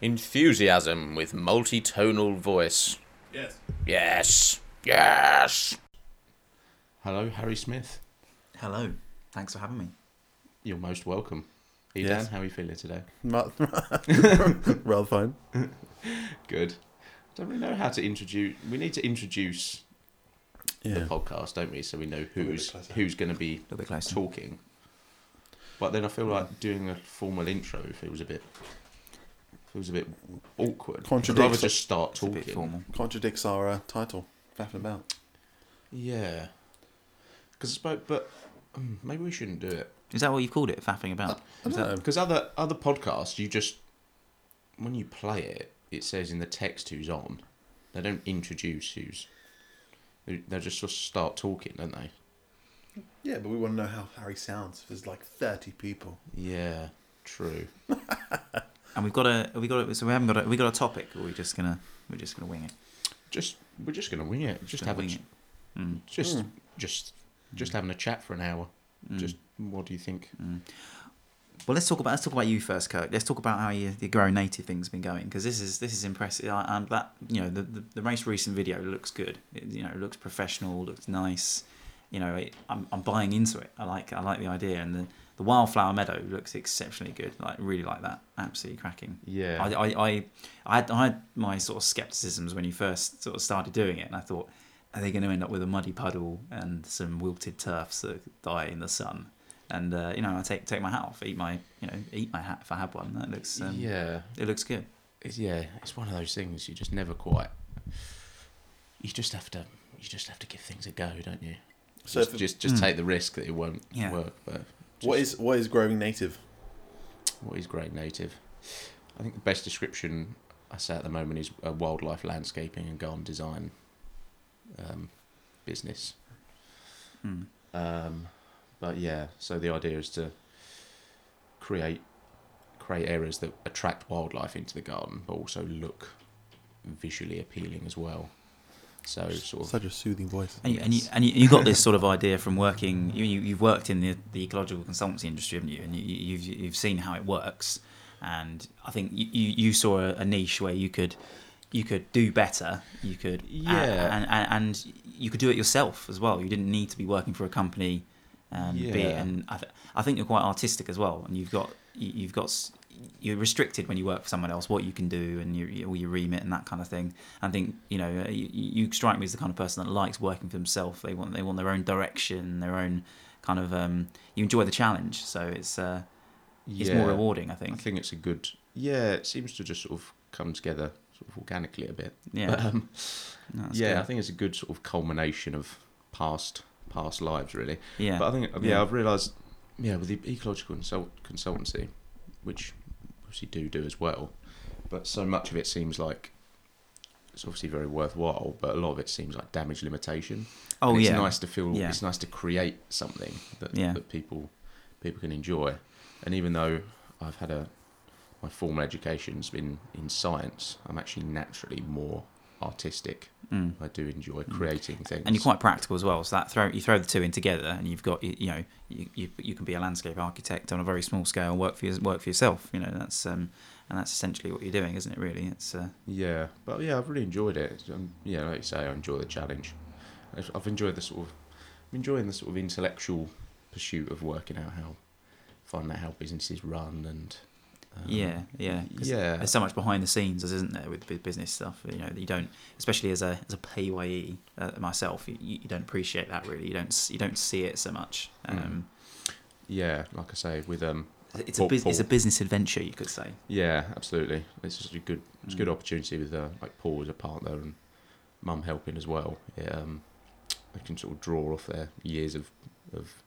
Enthusiasm with multi-tonal voice. Yes. Yes. Yes. Hello, Harry Smith. Hello. Thanks for having me. You're most welcome. Hey Yes. Dan, how are you feeling today? Rather fine. Good. Don't really know how to introduce. We need to introduce the Yeah. podcast, don't we? So we know who's closer. who's going to be little bit closer. talking. But then I feel like doing a formal intro feels a bit feels a bit awkward. I'd rather Contradicts- just start It's a bit talking. formal. Contradicts our uh, title. Faffing about. Yeah. Because but but um, maybe we shouldn't do it. Is that what you called it? Faffing about? I that- Because other other podcasts, you just when you play it, it says in the text who's on. They don't introduce who's. They they just sort of start talking, don't they? Yeah, but we want to know how Harry sounds. If there's like 30 people. Yeah, true. And we've got a we got a, so we haven't got a we got a topic. Or we're just gonna we're just gonna wing it? Just we're just gonna wing it. Just Gonna have a ch- it. Mm. just Mm. just just having a chat for an hour. Mm. Just what do you think? Well, let's talk about let's talk about you first, Kirk. Let's talk about how your, your grow native thing's been going because this is this is impressive. I, I'm that you know the, the the most recent video looks good. It, you know, it looks professional, looks nice. You know, it, I'm I'm buying into it. I like I like the idea, and the the wildflower meadow looks exceptionally good. Like really like that. Absolutely cracking. Yeah. I, I, I, I, had, I had my sort of skepticisms when you first sort of started doing it, and I thought, are they going to end up with a muddy puddle and some wilted turfs that die in the sun? And uh, you know, I take take my hat off, eat my you know eat my hat if I have one. That looks um, yeah. it looks good. It's, yeah, it's one of those things you just never quite. You just have to, you just have to give things a go, don't you? So just if- just, just Mm. take the risk that it won't Yeah. work. But What just- is what is growing native? what is growing native? I think the best description I say at the moment is a wildlife landscaping and garden design um, business. Mm. Um, but yeah, so the idea is to create create areas that attract wildlife into the garden, but also look visually appealing as well. So sort of Such a soothing voice. And you, and you and you, you got this sort of idea from working. You, you you've worked in the, the ecological consultancy industry, haven't you? And you, you've you've seen how it works. And I think you, you, you saw a, a niche where you could you could do better. You could Yeah. and, and and you could do it yourself as well. You didn't need to be working for a company. Um, be Yeah. and I, th- I think you're quite artistic as well. And you've got you, you've got you're restricted when you work for someone else what you can do and your all your remit and that kind of thing. I think you know you, you strike me as the kind of person that likes working for themselves. They want they want their own direction, their own kind of. Um, you enjoy the challenge, so it's uh, it's more rewarding. I think. I think. think it's a good. Yeah, it seems to just sort of come together sort of organically a bit. Yeah, But, um, No, yeah, good. I think it's a good sort of culmination of past past lives, really. yeah. But I think, yeah, Yeah. I've realised, yeah, with the ecological consult- consultancy, which obviously do do as well, but so much of it seems like it's obviously very worthwhile, but a lot of it seems like damage limitation. oh And it's yeah, nice to feel. Yeah. It's nice to create something that Yeah. that people people can enjoy. And even though I've had a my formal education's been in science, I'm actually naturally more artistic. Mm. I do enjoy creating things. and you're quite practical as well. So that throw you throw the two in together, and you've got you, you know you, you you can be a landscape architect on a very small scale, work for your, work for yourself. You know that's um and that's essentially what you're doing, isn't it? Really, it's uh, Yeah, but yeah, I've really enjoyed it. Um, yeah, like you say, I enjoy the challenge. I've- I've enjoyed the sort of, I'm enjoying the sort of intellectual pursuit of working out how, finding out how businesses run and. Um, yeah yeah Yeah. There's so much behind the scenes, isn't there, with with business stuff? You know, you don't, especially as a as a paywayee uh, myself, you, you don't appreciate that really. You don't you don't see it so much. Um, Yeah, like I say, with um, It's a it's a business adventure, you could say. yeah, absolutely. It's just a good, it's a good Mm. opportunity with uh, like Paul as a partner and Mum helping as well. It, um, I can sort of draw off their years of of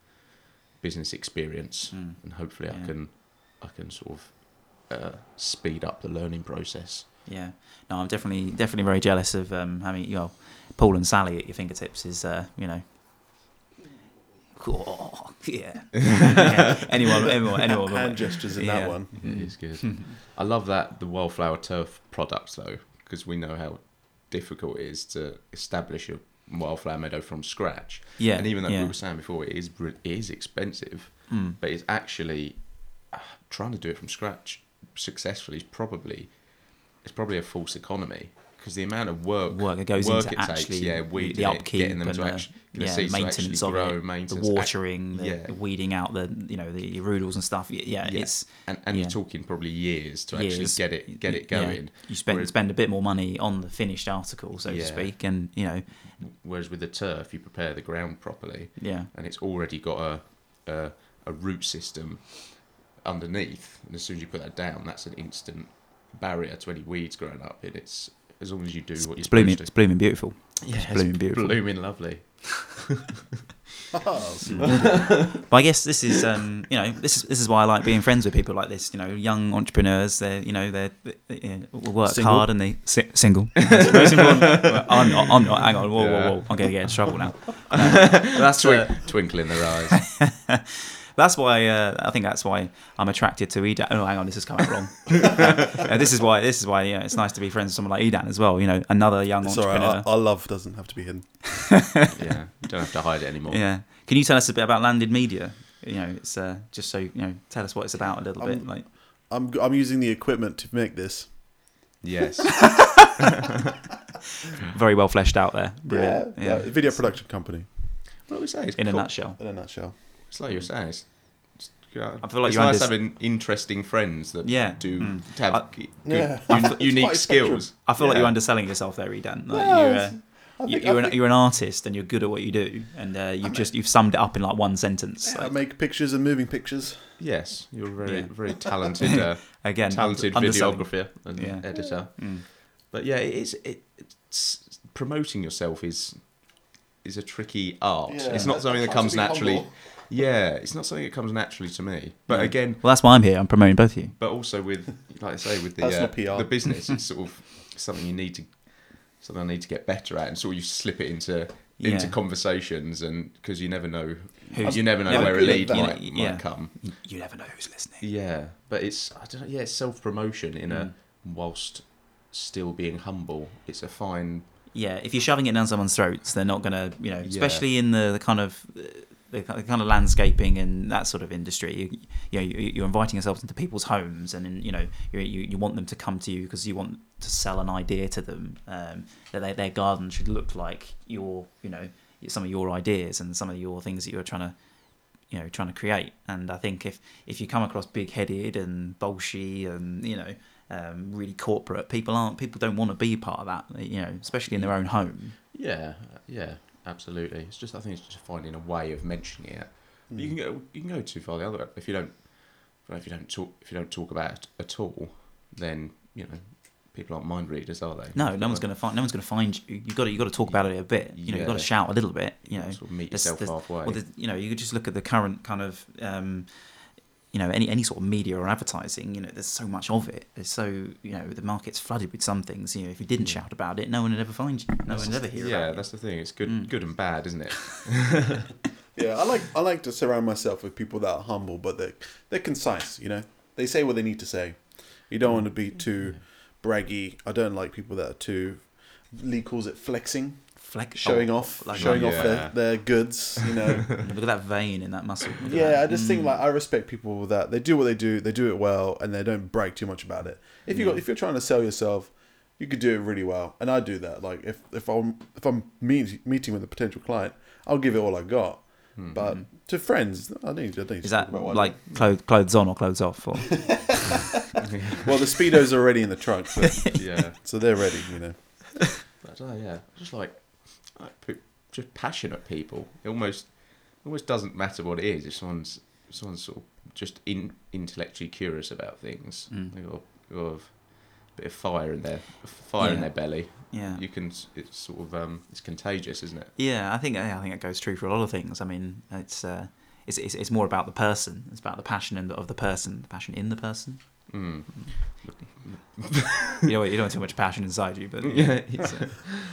business experience, Mm. and hopefully I can, I can sort of uh, speed up the learning process. Yeah, no, I'm definitely definitely very jealous of um, having you know Paul and Sally at your fingertips. Is uh, you know, cool, yeah. yeah. Anyone, anyone, anyone. would- Hand gestures in Yeah. that one. It is good. I love that the wildflower turf products though, because we know how difficult it is to establish a wildflower meadow from scratch. Yeah, and even though yeah. we were saying before, it is re- it is expensive, Mm. but it's actually uh, trying to do it from scratch successfully is probably it's probably a false economy because the amount of work work that goes work into it takes, actually yeah, the weeding it, getting them and to actually, the yeah, seeds to maintenance actually of grow, it, the maintenance, watering, the, yeah. the weeding out the you know the ruderals and stuff. Yeah, Yeah. it's and, and you're talking probably years to actually get it get it going. you spend Whereas- spend a bit more money on the finished article, so to speak, and you know, Whereas with the turf, you prepare the ground properly, yeah, and it's already got a, a a root system underneath. And as soon as you put that down, that's an instant barrier to any weeds growing up. And it's as long as you do what you're it's blooming, it's blooming beautiful. Yeah, it's blooming beautiful. blooming lovely. Oh, But I guess this is, um, you know, this is this is why I like being friends with people like this. You know, young entrepreneurs. They're, you know, they're, they they work Single? hard and they si- single. That's most. Well, I'm not. I'm not. Hang on. Whoa, Yeah. whoa, whoa. I'm gonna get in trouble now. No, that's Twink, uh, twinkle in their eyes. That's why uh, I think that's why I'm attracted to Edan. Oh, hang on, this is come out wrong. Uh, this is why. This is why. Yeah, it's nice to be friends with someone like Edan as well. You know, another young it's all right. entrepreneur. Our, our love doesn't have to be hidden. yeah, you don't have to hide it anymore. Yeah. Can you tell us a bit about Landed Media? You know, it's uh, just so you know, tell us what it's about a little bit. Um, Like, I'm I'm using the equipment to make this. Yes. very well fleshed out there. Brilliant. yeah, video production company what do we say? It's In a nutshell. in a nutshell. It's like you're saying. It's, it's, yeah, I feel like it's you're nice under- having interesting friends that Yeah. do Mm. have I- good, Yeah. un- It's unique quite a spectrum. skills. I feel like you're underselling yourself there, Edan. Like No, you're, uh, it's- I you, think- you're, an, think- you're an artist and you're good at what you do, and uh, you've just you've summed it up in like one sentence. yeah, I Like, make pictures and moving pictures. Yes, you're a very Yeah. very talented uh, again, talented underselling. videographer and Yeah. editor. Mm. But yeah, it is. It, it's promoting yourself is is a tricky art. Yeah. It's not something that Try to comes be naturally. humble. Yeah, it's not something that comes naturally to me. But Yeah. again, Well, that's why I'm here. I'm promoting both of you. but also with like I say with the uh, PR. the business, it's sort of something you need to something I need to get better at, and sort of you slip it into into conversations, and because you never know Who's- you never know never where a lead might, You know, might yeah. come. You never know who's listening. Yeah, but it's I don't know. Yeah, it's self promotion in Mm. a whilst still being humble. It's a fine. Yeah, if you're shoving it down someone's throats, they're not gonna, you know, Yeah. especially in the, the kind of uh, the the kind of landscaping and that sort of industry. You, you know, you- you're inviting yourselves into people's homes, and in, you know, you, you you want them to come to you because you want to sell an idea to them um, that they, their garden should look like your, you know, some of your ideas and some of your things that you're trying to you know trying to create. And i think if if you come across big headed and bolshy and you know um, really corporate people aren't people don't want to be part of that you know especially in their own home. Yeah, yeah, absolutely. It's just I think it's just finding a way of mentioning it. But you Mm. can go you can go too far the other way if you don't if you don't talk if you don't talk about it at all, then you know people aren't mind readers, are they? no no one's going to find no one's going to find you you got to you got to talk about it a bit you know you've got to shout a little bit you know sort of meet there's- yourself there's- halfway. well, you know you could just look at the current kind of um, you know any any sort of media or advertising you know there's so much of it there's so you know the market's flooded with some things you know if you didn't Mm. shout about it no one would ever find you no one would ever hear yeah, about you that's the thing. It's good, Mm. good and bad, isn't it? Yeah, I like I like to surround myself with people that are humble, but they're they're concise. You know, they say what they need to say. You don't want to be too braggy. I don't like people that are too. Lee calls it flexing, Flex- showing oh, off, like- showing off Yeah. their, their goods. You know. Look at that vein in that muscle. Look yeah, that. I just think Mm. like I respect people that they do what they do, they do it well, and they don't brag too much about it. If you got if you're trying to sell yourself, you could do it really well, and I do that. Like if if I'm if I'm meet, meeting with a potential client, I'll give it all I got. But to friends, I need. I need Mm. Is talk that about like clothes, clothes on or clothes off? Or? well, the speedos are already in the trunk, so, yeah. so they're ready. You know. But uh, yeah, just like, like just passionate people. It almost almost doesn't matter what it is. If someone's if someone's sort of just in, intellectually curious about things, Mm. they've got, got a bit of fire in their fire in their belly. Yeah. You can. It's sort of um, it's contagious, isn't it? Yeah, I think I think it goes true for a lot of things. I mean, it's uh, it's, it's it's more about the person. It's about the passion in the, of the person, the passion in the person. Mm. You know, you don't have too much passion inside you, but Yeah. It's, uh,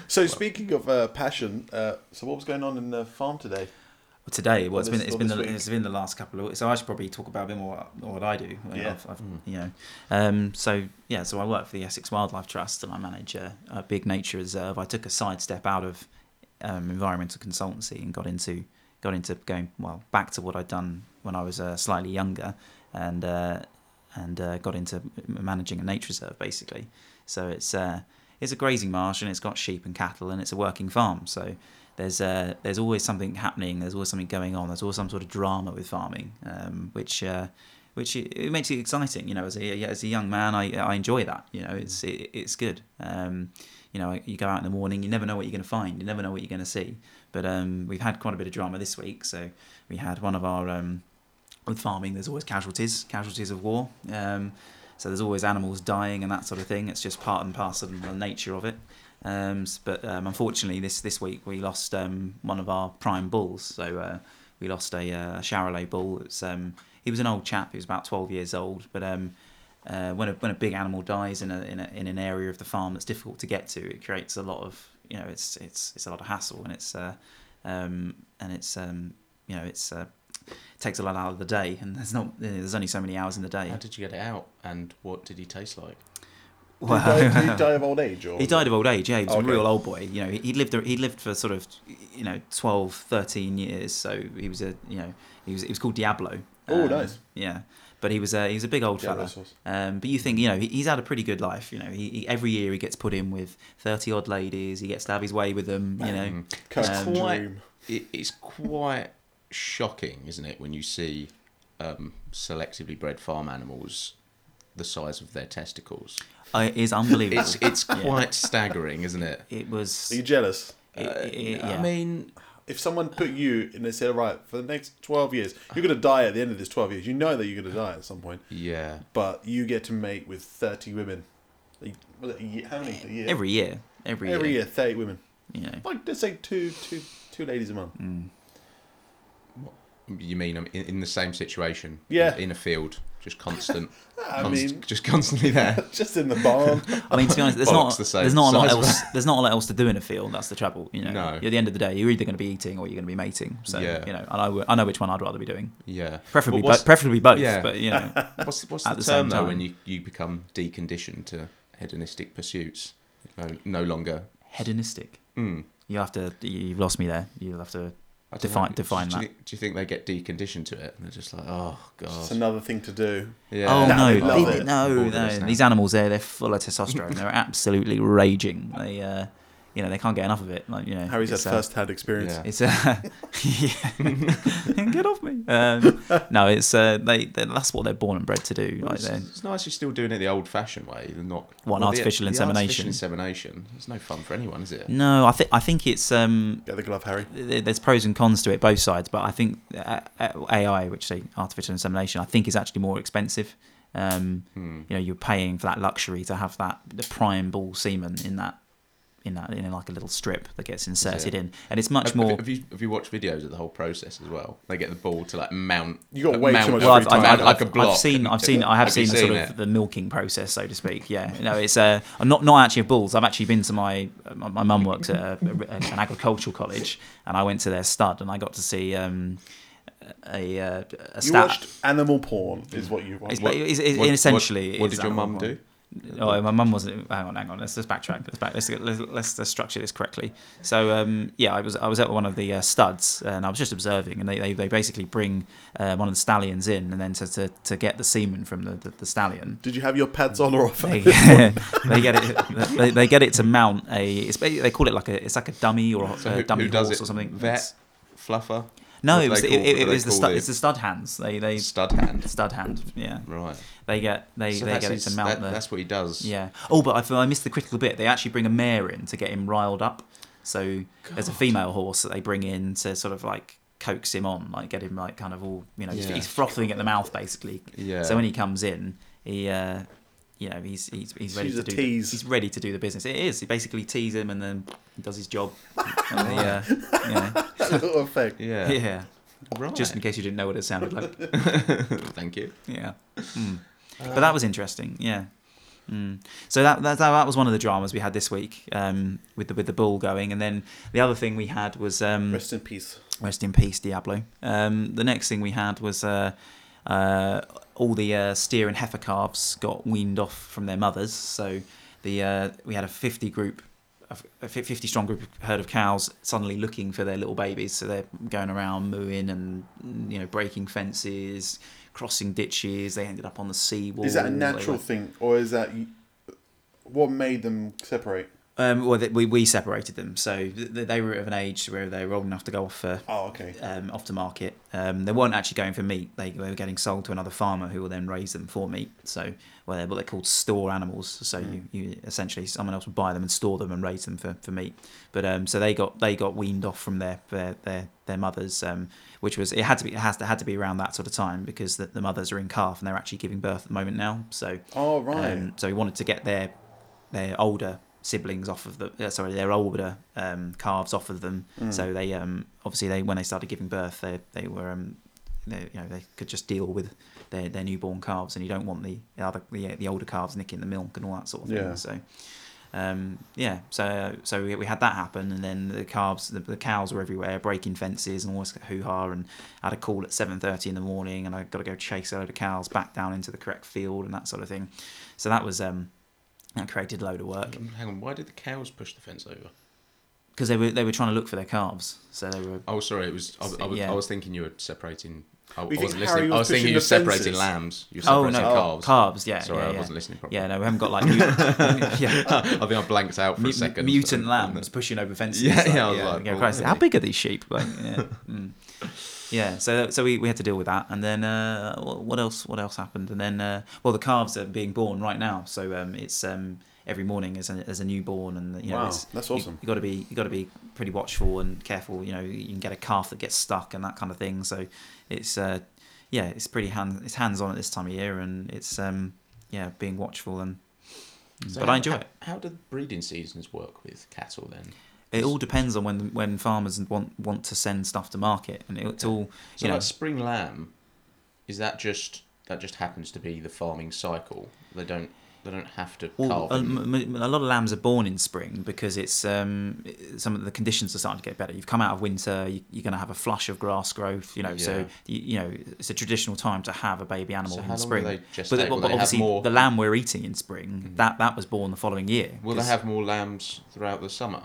So speaking of uh, passion, uh, so what was going on in the farm today? today, well, it's Or been this- it's or been the, week. it's been the last couple of weeks. So I should probably talk about a bit more what, what I do. Yeah. I've, I've, Mm. You know, um, so yeah, so I work for the Essex Wildlife Trust and I manage a, a big nature reserve. I took a sidestep out of um, environmental consultancy and got into got into going well back to what I'd done when I was uh, slightly younger, and uh, and uh, got into managing a nature reserve basically. So it's uh, it's a grazing marsh and it's got sheep and cattle and it's a working farm. So there's uh, there's always something happening. There's always something going on. There's always some sort of drama with farming, um, which uh, which it, makes it exciting. You know, as a as a young man, I I enjoy that. You know, it's it, it's good. Um, you know, you go out in the morning, you never know what you're going to find. You never know what you're going to see. But um, we've had quite a bit of drama this week. So we had one of our um, with farming. There's always casualties, casualties of war. Um, so there's always animals dying and that sort of thing. It's just part and parcel of the nature of it. Um, but um, unfortunately, this this week we lost um, one of our prime bulls. So uh, we lost a uh, Charolais bull. It's, um, he was an old chap. He was about 12 years old. But um, uh, when a when a big animal dies in a, in a in an area of the farm that's difficult to get to, it creates a lot of you know it's it's it's a lot of hassle and it's uh, um, and it's um, you know it's uh, takes a lot out of the day and there's not there's only so many hours in the day. How did you get it out, and what did he taste like? Did he, die, did he die of old age? Or He died of old age, yeah. He was Okay. a real old boy. You know, he he lived he lived for sort of you know 12, 13 years. So he was a you know he was he was called Diablo. Oh, Um, nice. Yeah, but he was a he was a big old Diablo fella. Um, but you think you know he, he's had a pretty good life. You know, he, he every year he gets put in with thirty odd ladies. He gets to have his way with them. You know. Um, quite- It, it's quite shocking, isn't it, when you see um, selectively bred farm animals the size of their testicles? I, it is unbelievable. It's it's Yeah. quite staggering, isn't it? It was. Are you jealous? it- Uh, it- I yeah. mean, If someone put you and they said, right, for the next 12 years, you're going to die at the end of this 12 years. You know that you're going to die at some point, yeah. but you get to mate with 30 women. Like, was it a year? How many a year? every year, every, Every year, year, 30 women. Yeah. Like, let's say two, two, two ladies a month. mm. You mean um, in, in the same situation? Yeah. In a field, just constant, I const- mean, just constantly there. just in the barn. I mean, to be honest, there's not the same there's not a lot size. else there's not a lot else to do in a field. That's the trouble. You know, No. at the end of the day, you're either going to be eating or you're going to be mating. So Yeah. you know, and I, w- I know which one I'd rather be doing. Yeah. Preferably, Well, bo- preferably both. yeah. But you know, What's what's At the, the same term though time. when you, you become deconditioned to hedonistic pursuits? No, no longer. hedonistic. Mm, You have to. You've lost me there. You'll have to. I don't Define- know. define do, you that. think, do you think they get deconditioned to it? And they're just like, oh god, It's god. another thing to do. Yeah. oh Nah, no, they love they- it. no, no! These animals, there, they're full of testosterone. they're absolutely raging. They, uh, you know, they can't get enough of it. Like you know, Harry's had uh, first-hand experience. Yeah. It's uh, yeah. get off me. Um, no, it's uh, they, they. That's what they're born and bred to do. Well, Like it's, they're it's nice you're still doing it the old-fashioned way, and not What, the- artificial the insemination? Artificial insemination. It's no fun for anyone, is it? no. I think I think it's um, Get the glove, Harry. there's pros and cons to it, both sides. But I think uh, AI, which say artificial insemination, I think is actually more expensive. Um, Hmm. you know, you're paying for that luxury to have that the prime bull semen in that in that in like a little strip that gets inserted in, and it's much Have, more. have, you, have you watched videos of the whole process as well? They get the ball to like mount. You got uh, way too mount much Well, I've, I've, time. I've, like a I've, block. I've seen, I've seen, I have, Have seen you the sort seen of the milking process, so to speak. Yeah, no, it's uh, not not actually of bulls. I've actually been to my my, my mum worked at a, a- an agricultural college, and I went to their stud, and I got to see um, a uh, a You stat. watched animal porn, is what you watched. It's, it's, it's, What- essentially. What, what did your animal mum do? Oh, my mum wasn't. Hang on, hang on. Let's just backtrack. Let's back. Let's let's, let's, let's structure this correctly. So, um, yeah, I was I was at one of the uh, studs, and I was just observing, and they, they, they basically bring uh, one of the stallions in, and then to, to, to get the semen from the, the, the stallion, Did you have your pads on or off? they, they get it they, they get it to mount a. It's they call it like a it's like a dummy or a So who, dummy who does horse it? or something. Vet, It's- fluffer, no, it was they it, it, it was the stud, it's the stud hands. They they stud hand. stud hand. Yeah, Right. They get they So they that's get it his- to mount that- the. That's what he does. Yeah. Oh, but I feel I missed the critical bit. They actually bring a mare in to get him riled up. So there's a female horse that they bring in to sort of like coax him on, like get him like kind of all you know, he's- Yeah. he's frothing at the mouth basically. Yeah. So when he comes in, he. Uh, you know he's he's, he's ready She's to a do tease. The, he's ready to do the business. It is. He basically tease him and then he does his job. And uh, you know, That little effect. Yeah. yeah. Right. Just in case you didn't know what it sounded like. Thank you. Yeah. Mm. But that was interesting. Yeah. Mm. So that, that that was one of the dramas we had this week um, with the with the bull going, and then the other thing we had was um, Rest in peace. rest in peace Diablo. Um, the next thing we had was uh, uh, all the uh, steer and heifer calves got weaned off from their mothers. So the uh, we had a fifty group. A 50 strong group herd of cows suddenly looking for their little babies, so they're going around mooing and you know breaking fences, crossing ditches. They ended up on the seawall. Is that a natural thing, or is that what made them separate? Um, well, we we separated them, so th- th- they were of an age where they were old enough to go off for Oh, okay. um, off to market. Um, they weren't actually going for meat. They, they were getting sold to another farmer who will then raise them for meat. So, well, they're what they're called store animals. So you, you essentially someone else would buy them and store them and raise them for, for meat. But um, so they got they got weaned off from their their their, their mothers, um, which was it had to be it has to had to be around that sort of time because the, the mothers are in calf and they're actually giving birth at the moment now. So Oh, right. um, so we wanted to get their their older siblings off of the uh, sorry their older um, calves off of them. Mm. So they um, obviously they when they started giving birth they they were um, they, you know they could just deal with their, their newborn calves and you don't want the the other the, the older calves nicking the milk and all that sort of thing. Yeah. So. Um, yeah, so so we, we had that happen, and then the calves, the, the cows were everywhere, breaking fences and all this hoo ha. And I had a call at seven thirty in the morning, and I got to go chase a load of cows back down into the correct field and that sort of thing. So that was um, that created a load of work Um, Hang on, why did the cows push the fence over? because they were they were trying to look for their calves. So they were Oh, sorry, it was. I, I, was, Yeah. I was thinking you were separating. I, I wasn't listening. was I was thinking you were the separating fences? lambs. You were oh separating no calves. calves yeah Sorry, yeah, I wasn't listening properly. yeah no we haven't got like mut- yeah I think I blanked out for a second. mutant And- lambs pushing over fences. Yeah, like, yeah, I was like, yeah, Christ, how big are these sheep? Like, yeah, mm. yeah. So so we, we had to deal with that, and then uh, what else? What else happened? And then uh, well, the calves are being born right now, so um, it's um, every morning as a, as a newborn, and you know Wow, it's, that's you- awesome. You, got to be you got to be pretty watchful and careful. You know, you can get a calf that gets stuck and that kind of thing. So it's uh, yeah, it's pretty hand it's hands on at this time of year, and it's um, yeah, being watchful and. So but how, I enjoy how, it. How do breeding seasons work with cattle then? It all depends on when when farmers want want to send stuff to market, and it's all So you know. like spring lamb, is that just that just happens to be the farming cycle? They don't they don't have to a, a lot of lambs are born in spring because it's um, some of the conditions are starting to get better. You've come out of winter, you, you're going to have a flush of grass growth, you know. So you, you know it's a traditional time to have a baby animal So in how the long spring. they but but they have obviously, more- the lamb we're eating in spring that that was born the following year. Will they have more lambs throughout the summer?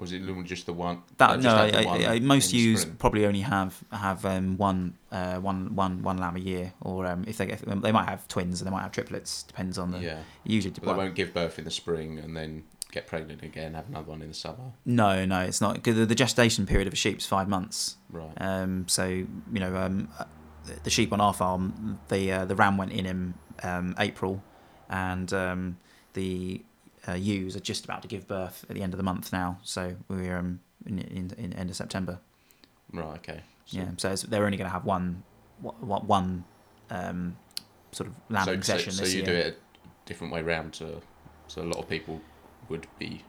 Is it just the one? that? No, just have the I, one I, I, most ewes probably only have have um, one, uh, one, one, one lamb a year, or um, if they get, they might have twins and they might have triplets. Depends on the Yeah, usually. but they won't give birth in the spring and then get pregnant again, have another one in the summer. No, no, it's not. the, the gestation period of a sheep is five months. Right. Um, so you know, um, uh, the- the sheep on our farm, the uh, the ram went in in um, April, and um, the uh, ewes are just about to give birth at the end of the month now. So we're um, in, in, in end of September. Right. Okay. So, Yeah, so it's, they're only going to have one one, one um, sort of lambing so, session so, this so you year. do it a different way round to so a lot of people would be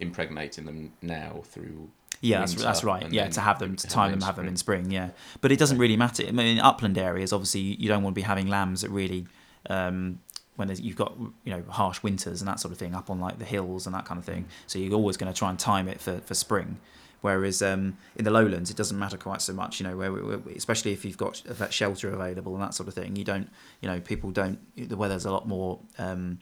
impregnating them now through Yeah, that's, that's right. Yeah, to have them, to time them them, have them in spring. Yeah, but it doesn't really matter. I mean, in upland areas, obviously, you don't want to be having lambs that really, um, when there's, you've got you know harsh winters and that sort of thing up on like the hills and that kind of thing. So you're always going to try and time it for, for spring. Whereas um, in the lowlands, it doesn't matter quite so much. You know, where, where especially if you've got that shelter available and that sort of thing, you don't. You know, people don't. The weather's a lot more. Um,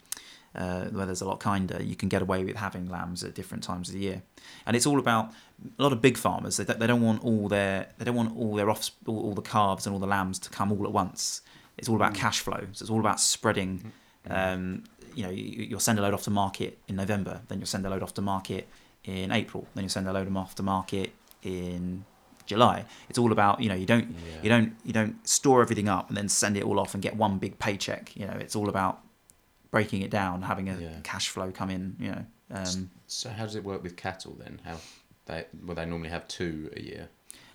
uh, the weather's a lot kinder. You can get away with having lambs at different times of the year, and it's all about a lot of big farmers. They, don't- they don't want all their they don't want all their off all, all the calves and all the lambs to come all at once. It's all about cash flow. So it's all about spreading. Um, you know, you, you'll send a load off to market in November, then you'll send a load off to market in April, then you'll send a load of them off to market in July. It's all about you know you don't Yeah. you don't you don't store everything up and then send it all off and get one big paycheck. You know, it's all about breaking it down, having a Yeah. cash flow come in. You know, um, So how does it work with cattle then? How they well they normally have two a year.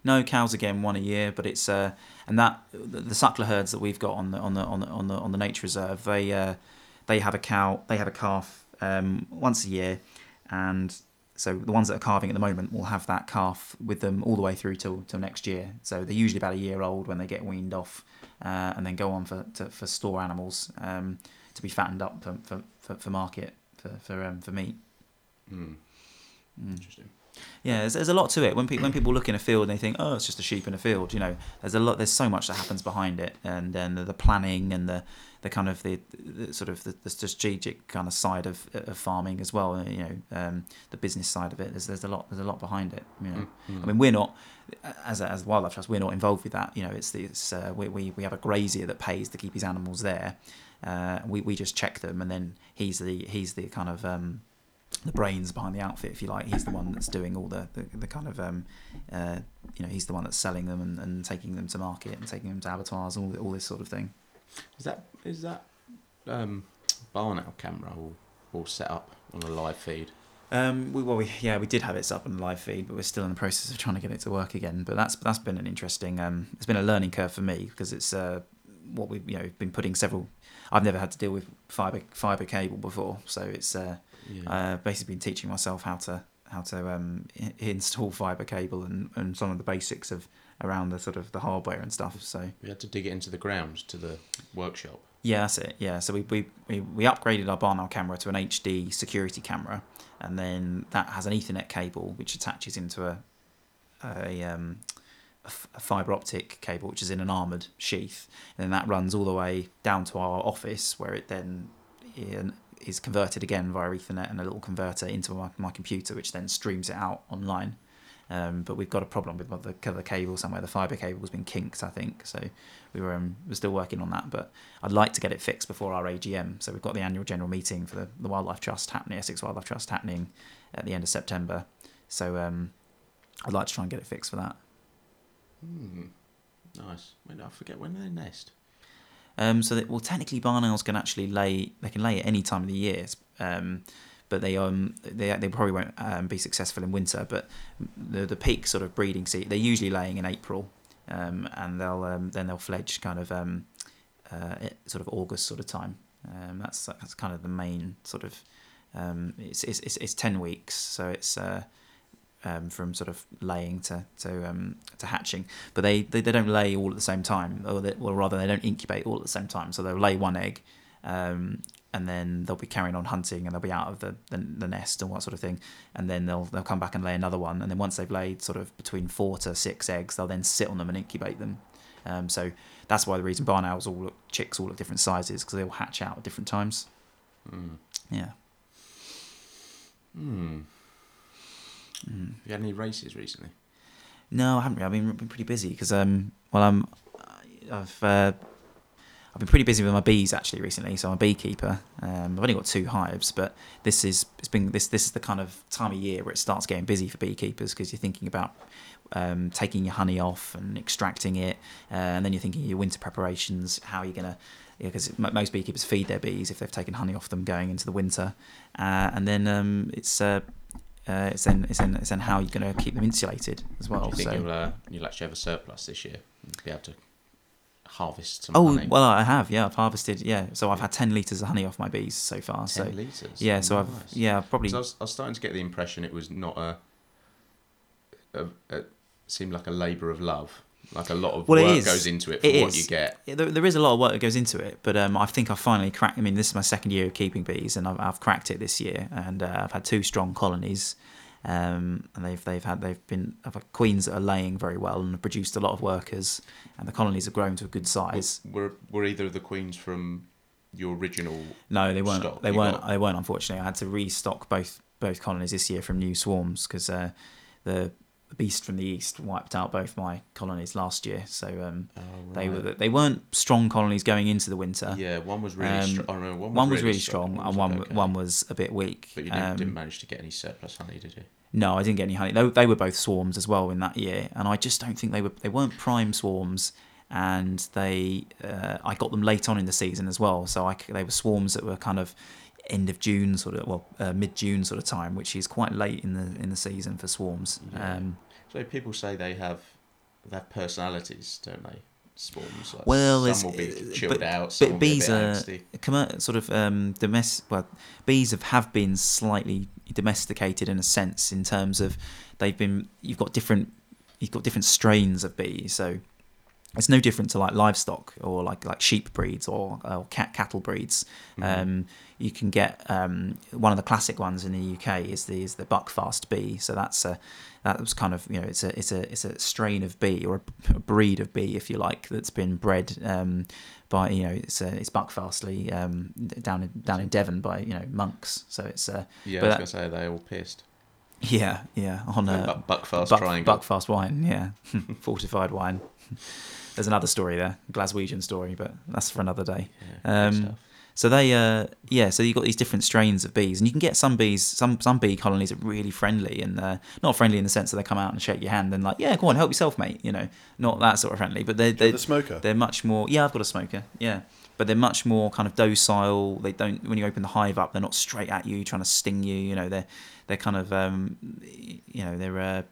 No cows again, one a year, but it's uh, and that the, the suckler herds that we've got on the on the on the on the, on the nature reserve, they uh, they have a cow, they have a calf um, once a year, and so the ones that are calving at the moment will have that calf with them all the way through till till next year. So they're usually about a year old when they get weaned off, uh, and then go on for to, for store animals um, to be fattened up for for, for, for market for for um, for meat. Hmm. Mm. Interesting. Yeah, there's, there's a lot to it. When people when people look in a field and they think, oh, it's just a sheep in a field, you know, there's a lot. There's so much that happens behind it, and then the, the planning and the the kind of the, the sort of the, the strategic kind of side of, of farming as well. You know, um, the business side of it. There's there's a lot there's a lot behind it. You know, I mean, we're not as a, as wildlife trust, we're not involved with that. You know, it's the, it's uh, we, we we have a grazier that pays to keep his animals there. Uh, we we just check them, and then he's the he's the kind of um, the brains behind the outfit, if you like. He's the one that's doing all the, the, the kind of, um, uh, you know, he's the one that's selling them and, and taking them to market and taking them to abattoirs, all, all this sort of thing. Is that is that um, camera all, all set up on a live feed? Um, we, well, we, yeah, we did have it set up on the live feed, but we're still in the process of trying to get it to work again. But that's that's been an interesting. Um, it's been a learning curve for me because it's uh, what we've you know been putting several. I've never had to deal with fiber fiber cable before, so it's uh, Yeah. uh, basically been teaching myself how to how to um, i- install fiber cable and, and some of the basics of around the sort of the hardware and stuff. So we had to dig it into the ground to the workshop. yeah, that's it. Yeah, so we we, we, we upgraded our barn owl camera to an HD security camera, and then that has an Ethernet cable which attaches into a a, um, a, fiber optic cable which is in an armored sheath, and then that runs all the way down to our office where it then is converted again via Ethernet and a little converter into my, my computer, which then streams it out online. Um, but we've got a problem with the, the cable somewhere. The fiber cable has been kinked, I think. So we were um, we're still working on that. But I'd like to get it fixed before our AGM. So we've got the annual general meeting for the, the Wildlife Trust happening, Essex Wildlife Trust happening at the end of September. So um, I'd like to try and get it fixed for that. Hmm. Nice. When I forget when they nest. Um, so that well, technically, barn owls can actually lay. They can lay at any time of the year, um, but they um they they probably won't um, be successful in winter. But the the peak sort of breeding season, they're usually laying in April, um, and they'll um, then they'll fledge kind of um, uh, sort of August sort of time. Um, that's that's kind of the main sort of um, it's, it's it's it's ten weeks, so it's uh, um, from sort of laying to to um, to hatching. But they, they, they don't lay all at the same time, or, they, or rather they don't incubate all at the same time. So they'll lay one egg, um, and then they'll be carrying on hunting, and they'll be out of the, the, the nest and what sort of thing. And then they'll they'll come back and lay another one, and then once they've laid sort of between four to six eggs, they'll then sit on them and incubate them. Um, so that's why the reason barn owls all look chicks all look different sizes because they all hatch out at different times. Hmm. Yeah. Hmm. Have you had any races recently? No, I haven't. Really. I've been, been pretty busy because um, well, I'm, I've uh, I've been pretty busy with my bees actually recently. So I'm a beekeeper. Um, I've only got two hives, but this is it's been this this is the kind of time of year where it starts getting busy for beekeepers because you're thinking about um, taking your honey off and extracting it, uh, and then you're thinking your winter preparations. How are you gonna because most beekeepers feed their bees if they've taken honey off them going into the winter, uh, and then um, it's uh, uh, it's then it's then it's then how you're going to keep them insulated as well. Do you think so. you'll, uh, you'll actually have a surplus this year? Be able to harvest some Oh honey? well, I have. Yeah, I've harvested. Yeah, so I've had ten liters of honey off my bees so far. 10 so litres? yeah, so I've Nice. yeah I've probably 'Cause I was, I was starting to get the impression it was not a, a, a seemed like a labour of love. Like a lot of Well, work goes into it for It what is. you get. Yeah, there, there is a lot of work that goes into it, but um, I think I finally cracked. I mean, this is my second year of keeping bees, and I've, I've cracked it this year, and uh, I've had two strong colonies, um, and they've they've had they've been I've had queens that are laying very well and have produced a lot of workers, and the colonies have grown to a good size. Were were either of the queens from your original? No, they weren't. stock They you weren't. got? They weren't. Unfortunately, I had to restock both both colonies this year from new swarms because uh, the the beast from the east wiped out both my colonies last year. So um, they were they weren't strong colonies going into the winter. Yeah, one was really. Um, strong. I remember one was, one was really strong, one and one okay. one was a bit weak. But you didn't, Um, didn't manage to get any surplus honey, did you? no, I didn't get any honey. They, they were both swarms as well in that year, and I just don't think they were they weren't prime swarms. And they, uh, I got them late on in the season as well. So I, they were swarms that were kind of end of June, sort of well, uh, mid June sort of time, which is quite late in the in the season for swarms. Yeah. Um, So people say they have they have personalities, don't they? Swarms. Like Well, some will be uh, chilled but- out. Some but will be a bees are sort of um, domestic. Well, bees have, have been slightly domesticated in a sense in terms of they've been. You've got different. You've got different strains of bees. So it's no different to like livestock or like like sheep breeds or, or cat cattle breeds. Um, you can get um, one of the classic ones in the UK is the is the Buckfast bee. So that's a that was kind of you know it's a it's a it's a strain of bee or a, a breed of bee if you like that's been bred um, by you know it's a, it's Buckfast Abbey um, down in down in Devon by you know monks. So it's uh, Yeah, I was that- to say they're all pissed. yeah yeah on a Buck, Buckfast Buck, Triangle. Buckfast wine, yeah, fortified wine. There's another story there, Glaswegian story, but that's for another day. Yeah, Um. So they, uh, yeah, so you've got these different strains of bees, and you can get some bees, some some bee colonies are really friendly, and uh, not friendly in the sense that they come out and shake your hand and like, yeah, go on, help yourself, mate. You know, not that sort of friendly, but they're they have the smoker. they're much more. Yeah, I've got a smoker. Yeah, but they're much more kind of docile. They don't when you open the hive up, they're not straight at you trying to sting you. You know, they're they're kind of um, you know they're uh,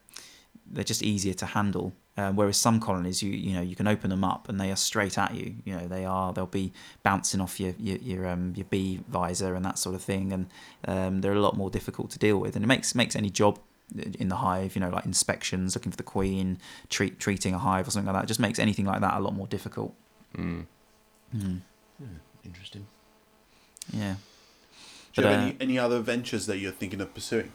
they're just easier to handle. Um, whereas some colonies, you you know, you can open them up and they are straight at you. You know, they are they'll be bouncing off your your your, um, your bee visor and that sort of thing, and um, they're a lot more difficult to deal with. And it makes makes any job in the hive, you know, like inspections, looking for the queen, treat, treating a hive or something like that, it just makes anything like that a lot more difficult. Mm. Mm. Interesting. Yeah. Do you have uh, any, any other ventures that you're thinking of pursuing?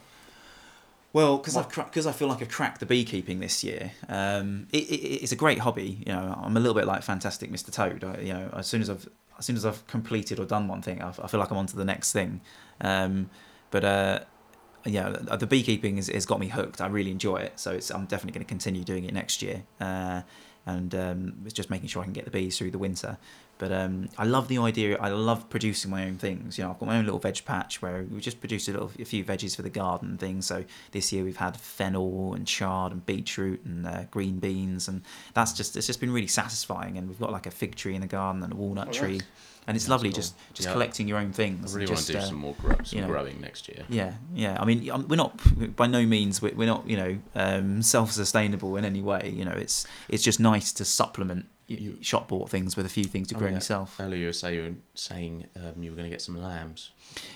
Well, because I've because I feel like I've cracked the beekeeping this year. Um, it, it, it's a great hobby. You know, I'm a little bit like Fantastic Mr. Toad. I, you know, as soon as I've as soon as I've completed or done one thing, I, I feel like I'm on to the next thing. Um, but uh, yeah, the the beekeeping has, has got me hooked. I really enjoy it, so it's, I'm definitely going to continue doing it next year. Uh, and um, it's just making sure I can get the bees through the winter. But um, I love the idea. I love producing my own things. You know, I've got my own little veg patch where we just produced a little, a few veggies for the garden and things. So this year we've had fennel and chard and beetroot and uh, green beans, and that's just it's just been really satisfying. And we've got like a fig tree in the garden and a walnut Oh, tree, nice. And it's That's lovely cool. just just Yeah. collecting your own I things. really and want just, to do uh, some more grow, some you know, growing next year. yeah, yeah. I mean, um, we're not by no means we're, we're not you know um, self-sustainable in any way. You know, it's it's just nice to supplement you, shop bought things with a few things to Oh, grow yeah. yourself. Earlier you were saying, saying um, you were going to get some lambs.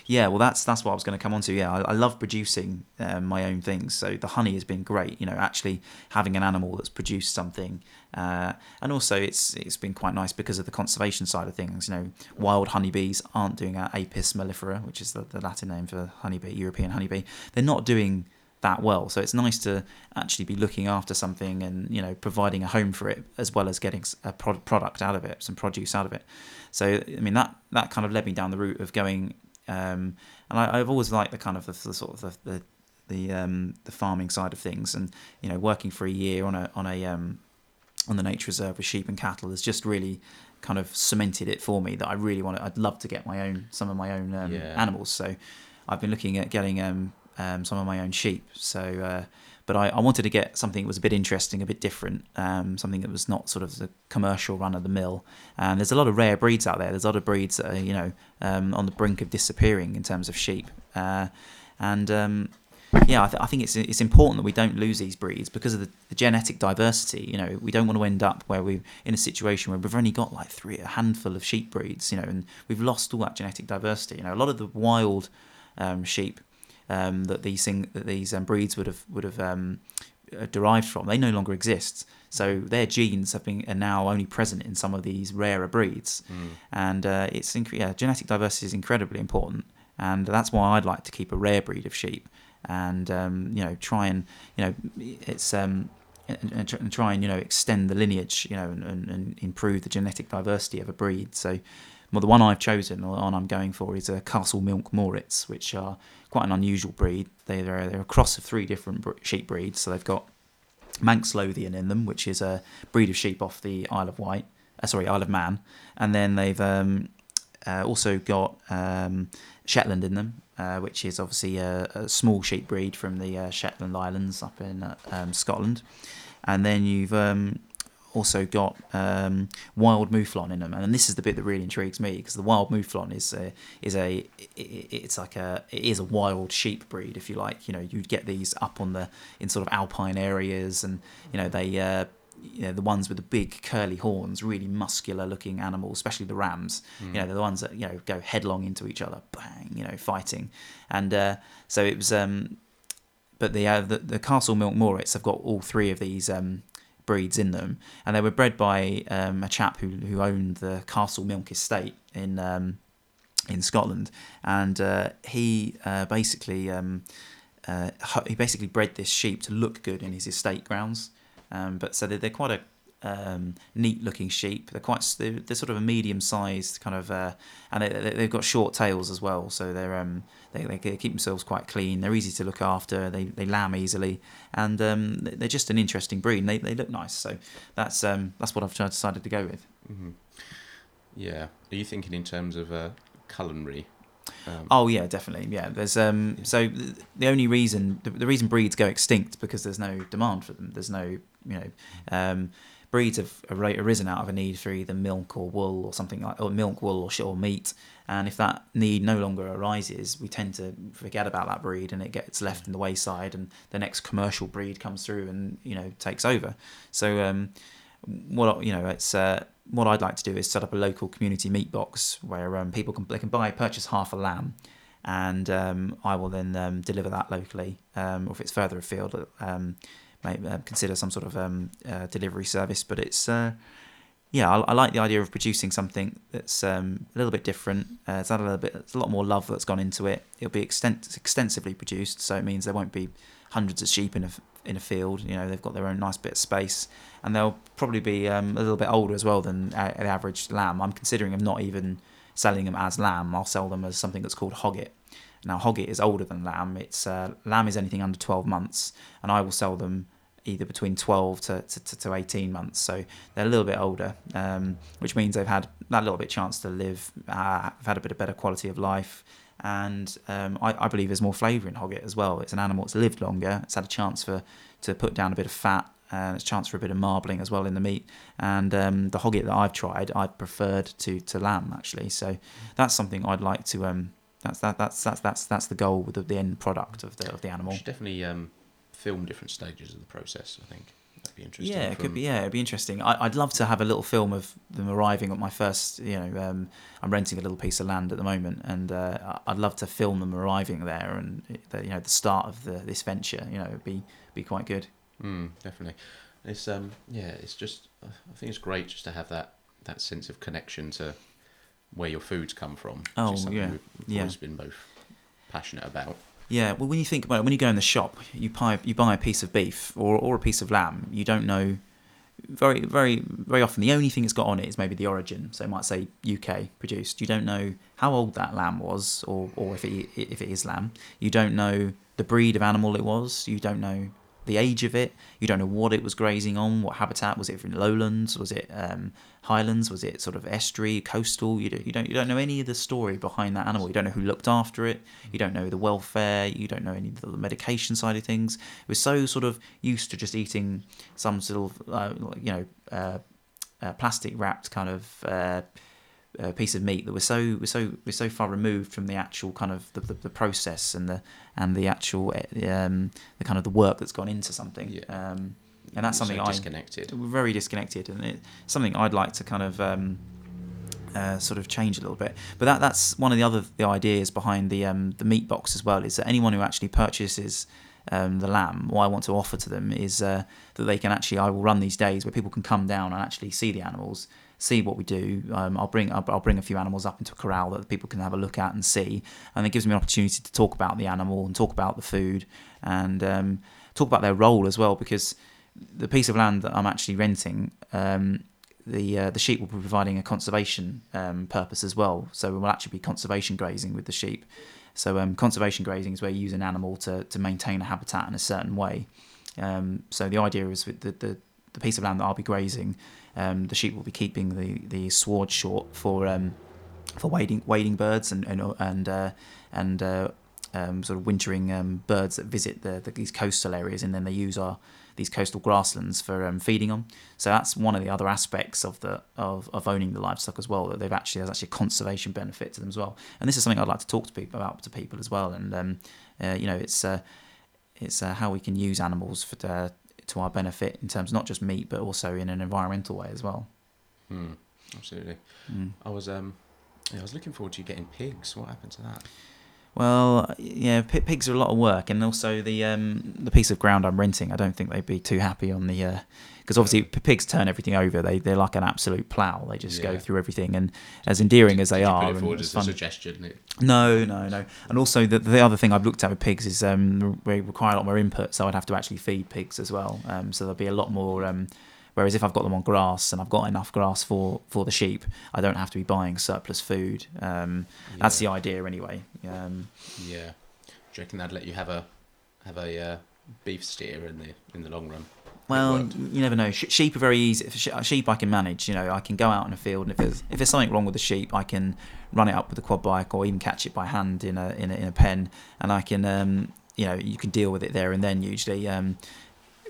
Yeah, well, that's that's what I was going to come on to. Yeah, I, I love producing um, my own things. So the honey has been great. You know, actually having an animal that's produced something, uh, and also it's it's been quite nice because of the conservation side of things. You know, wild honeybees aren't doing Apis mellifera, which is the, the Latin name for honeybee, European honeybee. They're not doing that well. So it's nice to actually be looking after something and you know providing a home for it as well as getting a pro- product out of it, some produce out of it. So I mean that that kind of led me down the route of going. Um, and I, I've always liked the kind of the, the sort of the the the, um, the farming side of things, and you know working for a year on a on a um, on the nature reserve with sheep and cattle has just really kind of cemented it for me that I really want to. I'd love to get my own some of my own um, Yeah. animals. So I've been looking at getting um, um, some of my own sheep. So, uh, but I, I wanted to get something that was a bit interesting, a bit different, um, something that was not sort of the commercial run of the mill. And there's a lot of rare breeds out there. There's a lot of breeds that are you know um, on the brink of disappearing in terms of sheep. Uh, and um, yeah, I, th- I think it's it's important that we don't lose these breeds because of the, the genetic diversity. You know, we don't want to end up where we're in a situation where we've only got like three, a handful of sheep breeds. You know, and we've lost all that genetic diversity. You know, a lot of the wild um, sheep um, that these thing, that these um, breeds would have would have um, uh, derived from, they no longer exist. So their genes have been are now only present in some of these rarer breeds, and uh, it's yeah, genetic diversity is incredibly important, and that's why I'd like to keep a rare breed of sheep, and um, you know try and you know it's um and, and, and try and you know extend the lineage, you know, and, and, and improve the genetic diversity of a breed. So, well, the one I've chosen, or the one I'm going for, is a Castlemilk Moorits, which are quite an unusual breed. They, they're, they're a cross of three different sheep breeds. So they've got Manx Loaghtan in them, which is a breed of sheep off the Isle of Wight, uh, sorry, Isle of Man, and then they've um, uh, also got um, Shetland in them, uh, which is obviously a, a small sheep breed from the uh, Shetland Islands up in uh, um, Scotland, and then you've um, also got um, wild mouflon in them, and this is the bit that really intrigues me because the wild mouflon is a, is a it's like a it is a wild sheep breed if you like. You know, you'd get these up on the in sort of alpine areas, and you know they. Uh, you know the ones with the big curly horns, really muscular looking animals, especially the rams. You know they're the ones that you know go headlong into each other, bang, you know, fighting. And uh, so it was. Um, but the, uh, the the Castlemilk Moorits have got all three of these um, breeds in them, and they were bred by um, a chap who who owned the Castlemilk Estate in um, in Scotland, and uh, he uh, basically um, uh, he basically bred this sheep to look good in his estate grounds. Um, but so they're, they're quite a um, neat looking sheep. They're quite they're, they're sort of a medium sized kind of, uh, and they, they- they've got short tails as well. So they're um, they, they keep themselves quite clean. They're easy to look after. They they lamb easily, and um, they're just an interesting breed. And they, they look nice. So that's um, that's what I've decided to go with. hmm Yeah. Are you thinking in terms of uh, culinary? Um, Oh yeah, definitely. Yeah, there's um. So th- the only reason the, the reason breeds go extinct because there's no demand for them. There's no you know, um, breeds have arisen out of a need for either milk or wool or something like or milk, wool or or meat. And if that need no longer arises, we tend to forget about that breed and it gets left in the wayside, and the next commercial breed comes through and you know takes over. So um, what you know it's uh, what I'd like to do is set up a local community meat box where um, people can they can buy purchase half a lamb, and um, I will then um, deliver that locally. Um, or if it's further afield, may uh, consider some sort of um, uh, delivery service. But it's uh, yeah, I, I like the idea of producing something that's um, a little bit different. Uh, it's had a little bit, it's a lot more love that's gone into it. It'll be extent, extensively produced, so it means there won't be hundreds of sheep in a in a field. You know, they've got their own nice bit of space, and they'll probably be um, a little bit older as well than the average lamb. I'm considering of not even selling them as lamb. I'll sell them as something that's called hogget. Now, hogget is older than lamb. It's uh, lamb is anything under 12 months, and I will sell them either between 12 to, to, to, to 18 months. So they're a little bit older, um, which means they've had that little bit chance to live, uh, have had a bit of better quality of life. And um, I, I believe there's more flavour in hogget as well. It's an animal that's lived longer. It's had a chance for to put down a bit of fat. And it's a chance for a bit of marbling as well in the meat. And um, the hogget that I've tried, I preferred to, to lamb actually. So that's something I'd like to. Um, that's that, that's that's that's that's the goal with the, the end product of the of the animal. should definitely um, film different stages of the process. I think that'd be interesting. Yeah, it could be. Yeah, it'd be interesting. I, I'd love to have a little film of them arriving at my first. You know, um, I'm renting a little piece of land at the moment, and uh, I'd love to film them arriving there, and the, you know, the start of the this venture. You know, it'd be be quite good. Mm, definitely. It's um yeah, it's just I think it's great just to have that that sense of connection to where your foods come from. which Oh, is something yeah, we've yeah. always been both passionate about. Yeah, well, when you think about it, when you go in the shop, you buy you buy a piece of beef or or a piece of lamb. You don't know very very very often. The only thing it's got on it is maybe the origin. So it might say UK produced. You don't know how old that lamb was, or or if it if it is lamb. You don't know the breed of animal it was. You don't know the age of it. You don't know what it was grazing on, what habitat was it from lowlands, was it um, highlands, was it sort of estuary, coastal. You don't, you don't you don't know any of the story behind that animal. You don't know who looked after it. You don't know the welfare. You don't know any of the medication side of things. We're so sort of used to just eating some sort of uh, you know uh, uh, plastic wrapped kind of. Uh, piece of meat that we're so we're so we're so far removed from the actual kind of the, the, the process and the and the actual uh, um, the kind of the work that's gone into something Yeah. um, and that's So something I disconnected. we're very disconnected and it's something I'd like to kind of um, uh, sort of change a little bit but that that's one of the other the ideas behind the um, the meat box as well is that anyone who actually purchases um, the lamb what I want to offer to them is uh, that they can actually I will run these days where people can come down and actually see the animals see what we do um, I'll bring I'll, I'll bring a few animals up into a corral that people can have a look at and see and it gives me an opportunity to talk about the animal and talk about the food and um, talk about their role as well because the piece of land that I'm actually renting, um, the uh, the sheep will be providing a conservation um, purpose as well. So we will actually be conservation grazing with the sheep. So um, conservation grazing is where you use an animal to, to maintain a habitat in a certain way. Um, so the idea is with the, the, the piece of land that I'll be grazing, um, the sheep will be keeping the, the sward short for um, for wading wading birds and and and uh, and uh, um, sort of wintering um, birds that visit the, the these coastal areas, and then they use our these coastal grasslands for um, feeding on. So that's one of the other aspects of the of, of owning the livestock as well. That they've actually there's actually a conservation benefit to them as well. And this is something I'd like to talk to people about to people as well. And um, uh, you know, it's uh, it's uh, how we can use animals for uh, to our benefit in terms of not just meat but also in an environmental way as well. Hmm, absolutely. Mm. I was um yeah, I was looking forward to you getting pigs. What happened to that? Well, yeah, pi- pigs are a lot of work, and also the um, the piece of ground I'm renting. I don't think they'd be too happy on the because obviously p- pigs turn everything over. They they're like an absolute plough. They just go through everything, and as endearing as they Did are, forward as fun- a suggestion. It- No, no, no. And also the the other thing I've looked at with pigs is um they require a lot more input, so I'd have to actually feed pigs as well. Um, so there'll be a lot more. Um, whereas if I've got them on grass and I've got enough grass for for the sheep, I don't have to be buying surplus food. Um, that's the idea anyway. Um, Yeah. Do you reckon they'd let you have a have a uh, beef steer in the in the long run? Well, you never know. Sheep are very easy. Sheep I can manage. You know, I can go out in a field, and if there's if there's something wrong with the sheep, I can run it up with a quad bike, or even catch it by hand in a in a, in a pen, and I can um, you know you can deal with it there and then. Usually, um,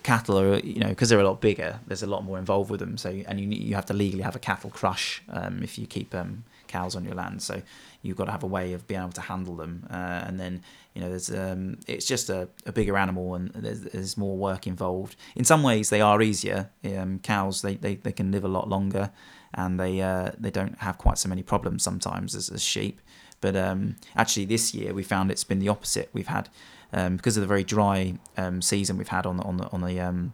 cattle are you know because they're a lot bigger. There's a lot more involved with them. So and you you have to legally have a cattle crush um, if you keep um, cows on your land. So you've got to have a way of being able to handle them. Uh, and then you know there's um, it's just a, a bigger animal and there's, there's more work involved. In some ways they are easier. Um, cows they, they, they can live a lot longer and they uh, they don't have quite so many problems sometimes as, as sheep. But um, actually this year we found it's been the opposite. We've had um, because of the very dry um, season we've had on the on the on the um,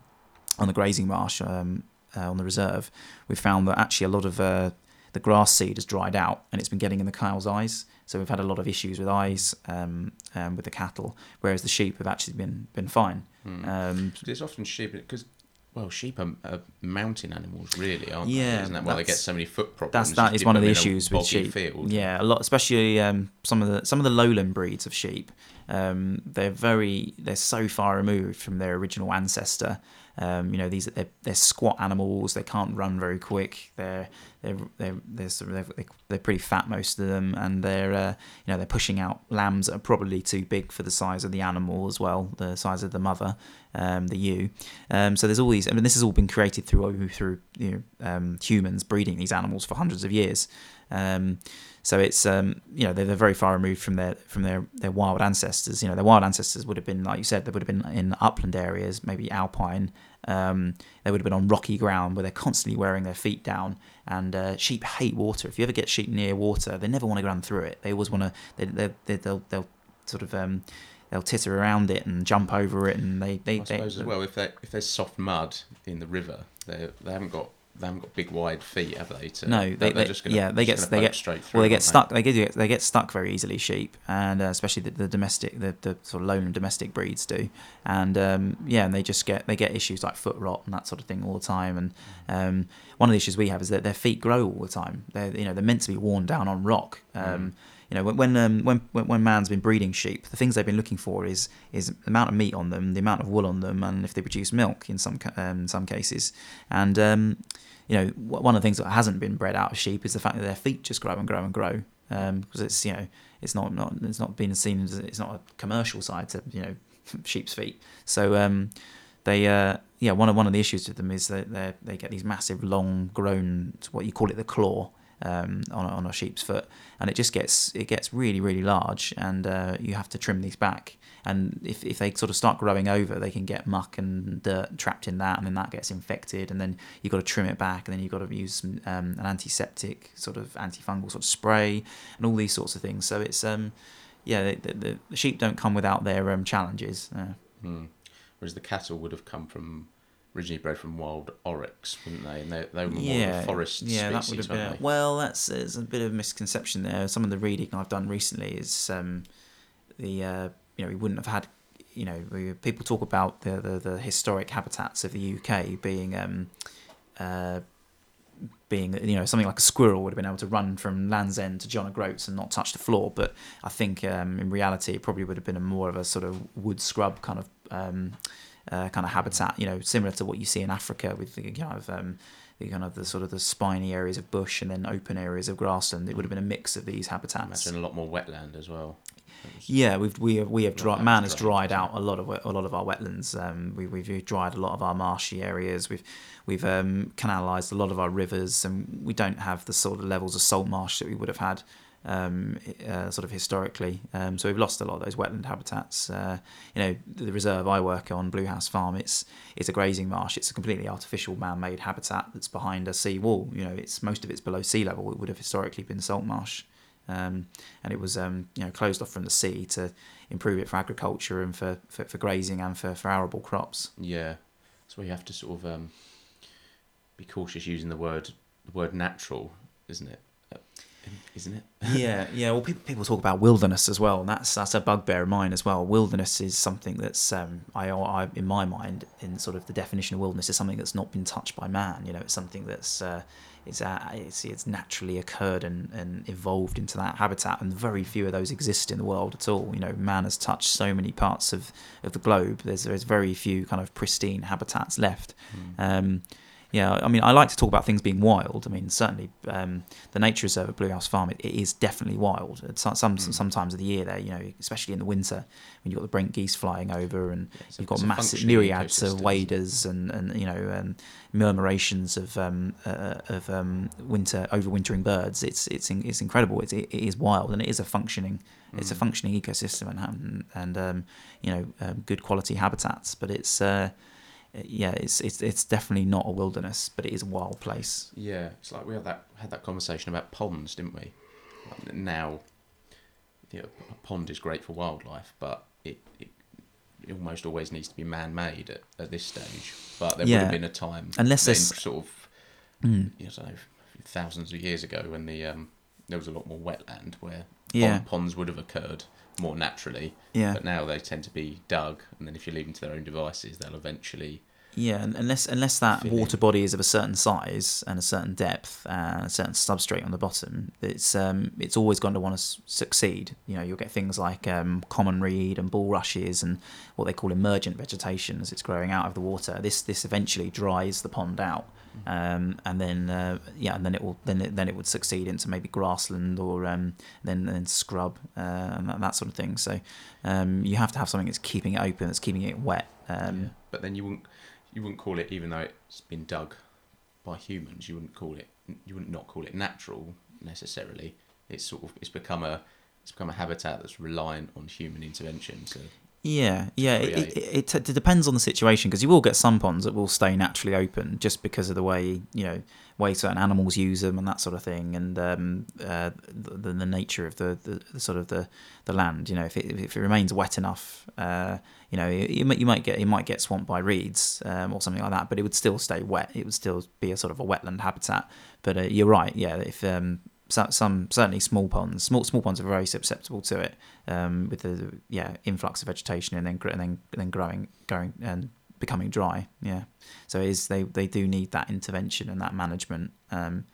on the grazing marsh um, uh, on the reserve, we've found that actually a lot of uh, the grass seed has dried out and it's been getting in the cow's eyes. So we've had a lot of issues with eyes um, um, with the cattle, whereas the sheep have actually been been fine. 'Cause it's often sheep because well, sheep are, are mountain animals, really, aren't Yeah, they? Isn't that why they get so many foot problems? that's that is one of the issues with sheep. Field. Yeah, a lot, especially um, some of the some of the lowland breeds of sheep. Um, they're very they're so far removed from their original ancestor. Um, you know, these they're, they're squat animals. They can't run very quick. They're they're they're they're, sort of, they're, they're pretty fat most of them, and they're uh, you know they're pushing out lambs that are probably too big for the size of the animal as well, the size of the mother, um, the ewe. Um, so there's all these. I mean, this has all been created through through you know um, humans breeding these animals for hundreds of years. Um, so it's um, you know they're, they're very far removed from their from their, their wild ancestors. You know their wild ancestors would have been like you said they would have been in upland areas, maybe alpine. Um, they would have been on rocky ground where they're constantly wearing their feet down. And uh, sheep hate water. If you ever get sheep near water, they never want to run through it. They always want to. They, they, they, they'll they'll sort of um, they'll titter around it and jump over it, and they they, I they as well, if they if there's soft mud in the river, they they haven't got they haven't got big wide feet, have they? To, No, they're- they, they're they just gonna, yeah they get they get straight through. well they get stuck they? get they get stuck very easily sheep and uh, especially the, the domestic the, the sort of lowland domestic breeds do. And um, yeah and they just get they get issues like foot rot and that sort of thing all the time. And um, one of the issues we have is that their feet grow all the time. They're you know they're meant to be worn down on rock. Um, you know when when, um, when when when man's been breeding sheep the things they've been looking for is is the amount of meat on them the amount of wool on them and if they produce milk in some ca- um, some cases. And um, you know, one of the things that hasn't been bred out of sheep is the fact that their feet just grow and grow and grow. Um, because it's you know, it's not not it's not been seen as it's not a commercial side to you know, sheep's feet. So um, they uh, yeah, one of one of the issues with them is that they they get these massive, long grown, what you call it, the claw. Um, on, on a sheep's foot, and it just gets it gets really really large, and uh, you have to trim these back. And if, if they sort of start growing over, they can get muck and dirt trapped in that, and then that gets infected, and then you've got to trim it back, and then you've got to use some, um, an antiseptic sort of antifungal sort of spray, and all these sorts of things. So it's um, yeah, the, the, the sheep don't come without their um, challenges. Uh, Hmm. Whereas the cattle would have come from originally bred from wild aurochs, wouldn't they? And they, they were more yeah, of a forest yeah, that would species, have been. A, well, that's there's a bit of misconception there. Some of the reading I've done recently is um, the uh, you know we wouldn't have had you know we, people talk about the, the the historic habitats of the UK being um, uh, being you know something like a squirrel would have been able to run from Land's End to John O'Groats and not touch the floor, but I think um, in reality it probably would have been a more of a sort of wood scrub kind of um, uh, kind of habitat, you know, similar to what you see in Africa with the kind of um, the kind of the sort of the spiny areas of bush and then open areas of grassland. It would have been a mix of these habitats. Imagine a lot more wetland as well. Yeah, we've we have we have Not dry, that man has dried out a lot of a lot of our wetlands. Um, we, we've dried a lot of our marshy areas. We've we've um, canalised a lot of our rivers, and we don't have the sort of levels of salt marsh that we would have had. Um, uh, sort of historically, um, so we've lost a lot of those wetland habitats. Uh, you know, the reserve I work on, Blue House Farm, it's it's a grazing marsh. It's a completely artificial, man-made habitat that's behind a sea wall. You know, it's most of it's below sea level. It would have historically been salt marsh. Um, and it was um, you know closed off from the sea to improve it for agriculture and for, for, for grazing and for, for arable crops. Yeah, so you have to sort of um, be cautious using the word the word natural, isn't it? Isn't it? yeah, yeah. Well, people, people talk about wilderness as well, and that's that's a bugbear of mine as well. Wilderness is something that's um, I, I in my mind in sort of the definition of wilderness is something that's not been touched by man. You know, it's something that's uh, it's, uh, it's it's naturally occurred and, and evolved into that habitat, and very few of those exist in the world at all. You know, man has touched so many parts of, of the globe. There's there's very few kind of pristine habitats left. Um, yeah, I mean, I like to talk about things being wild. I mean, certainly um, the nature reserve at Blue House Farm it, it is definitely wild. At some, some sometimes of the year there, you know, especially in the winter when you've got the Brent geese flying over and a- you've got massive myriads of waders and, and you know um, murmurations of um, uh, of um, winter overwintering birds. It's it's in, it's incredible. It's, it, it is wild and it is a functioning it's a functioning ecosystem and and, and um, you know um, good quality habitats. But it's uh, yeah, it's it's it's definitely not a wilderness, but it is a wild place. Yeah, it's like we had that had that conversation about ponds, didn't we? Like, Now, you know, a pond is great for wildlife, but it, it, it almost always needs to be man-made at, at this stage. But there would have been a time, Unless there's- sort of, Mm. you know, thousands of years ago when the um, there was a lot more wetland where Yeah. pond, ponds would have occurred more naturally. Yeah. But now they tend to be dug, and then if you leave them to their own devices, they'll eventually. Yeah, and unless unless that Fill in. water body is of a certain size and a certain depth and a certain substrate on the bottom, it's um it's always going to want to succeed. You know, you'll get things like um, common reed and bulrushes and what they call emergent vegetation as it's growing out of the water. This this eventually dries the pond out, um, and then uh, yeah, and then it will then it, then it would succeed into maybe grassland or um, then then scrub uh, and that, that sort of thing. So um, you have to have something that's keeping it open, that's keeping it wet. Um, But then you wouldn't you wouldn't call it even though it's been dug by humans. You wouldn't call it you wouldn't not call it natural necessarily. It's sort of it's become a it's become a habitat that's reliant on human intervention. So Yeah, yeah. It, it, it, depends on the situation because you will get some ponds that will stay naturally open just because of the way you know way certain animals use them and that sort of thing, and um, uh, the, the nature of the, the, the sort of the, the land. You know, if it, if it remains wet enough, uh, you know, you, you might get you might get swamped by reeds um, or something like that, but it would still stay wet. It would still be a sort of a wetland habitat. But uh, you're right, yeah. If um, some, some certainly small ponds. Small small ponds are very susceptible to it, um, with the yeah influx of vegetation and then and then then growing going and becoming dry. Yeah, so it is they they do need that intervention and that management um,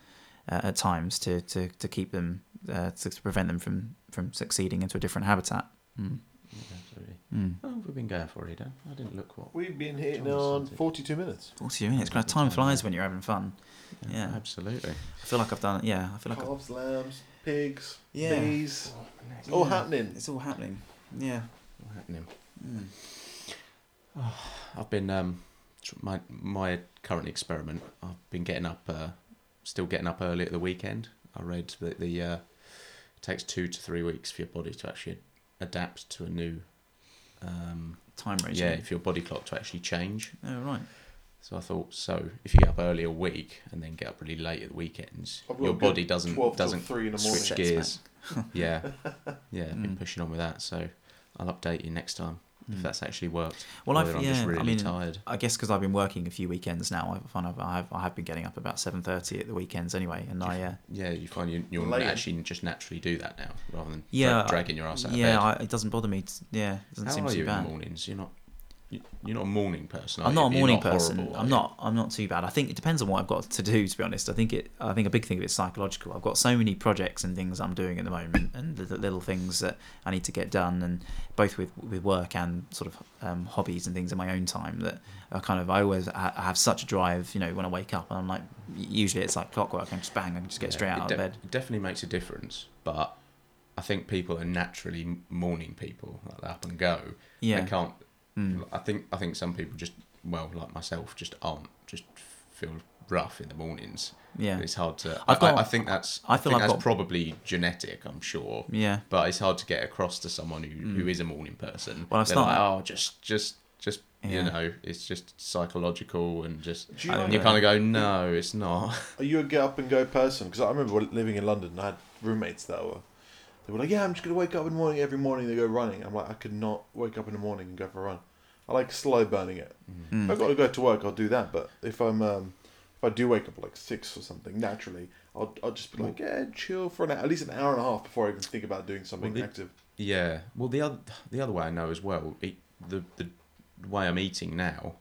uh, at times to to, to keep them uh, to, to prevent them from from succeeding into a different habitat. Mm. yeah, absolutely. Mm. Oh, we've been going for it, Dan. I didn't look what. We've been hitting on 42 minutes. Forty minutes. Kind of time flies when you're having fun. Yeah. absolutely. I feel like I've done it. Yeah, I feel like I've, Calves, lambs, pigs, Yeah. bees. All Yeah. happening. it's all happening. Yeah. What's happening? Mm. I've been um my my current experiment. I've been getting up, uh, still getting up early at the weekend. I read that the uh, it takes two to three weeks for your body to actually adapt to a new. Um, Time regime. yeah, for your body clock to actually change. Oh right. So I thought, so if you get up early a week and then get up really late at the weekends, your body doesn't 12 doesn't 3 in the switch Sets, gears. yeah, yeah. I've been Mm. pushing on with that, so I'll update you next time if Mm. that's actually worked. Well, I've- whether I'm yeah, just I really mean, tired. I guess because I've been working a few weekends now, I find I've, I have I have been getting up about seven thirty at the weekends anyway, and I uh, Yeah, you find you you'll Later. actually just naturally do that now rather than Yeah, dra- dragging your ass out yeah, of I, bed. it doesn't bother me. To, yeah, it doesn't How seem are too you in bad. the mornings? You're not. You- You're not a morning person. I'm not a morning not person. horrible, I'm you? not. I'm not too bad. I think it depends on what I've got to do. To be honest, I think it. I think a big thing of it's psychological. I've got so many projects and things I'm doing at the moment, and the, the little things that I need to get done, and both with with work and sort of um, hobbies and things in my own time that are kind of. I always ha- I have such a drive. You know, when I wake up, and I'm like, usually it's like clockwork. I can just bang. I can just get Yeah, straight out de- of bed. It definitely makes a difference, but I think people are naturally morning people, like they up and go. Yeah. They can't. Mm. I think I think some people just well, like myself, just aren't just feel rough in the mornings. Yeah. It's hard to. I've got- I, I think that's. I I, feel think I've that's got- probably genetic. I'm sure. Yeah. But it's hard to get across to someone who, who Mm. is a morning person. Well, I've They're like, oh, just just just Yeah. you know, it's just psychological and just. You And you kind of go, no, it's not. Are you a get up and go person? Because I remember living in London and I had roommates that were they were like, "Yeah, I'm just gonna wake up in the morning every morning." They go running. I'm like, I could not wake up in the morning and go for a run. I like slow burning it. Mm. If I've got to go to work, I'll do that. But if I'm um, if I do wake up at like six or something naturally, I'll I'll just be like, yeah, chill for an at least an hour and a half before I even think about doing something Well, the- active. Yeah. Well, the other the other way I know as well, eat, the the way I'm eating now,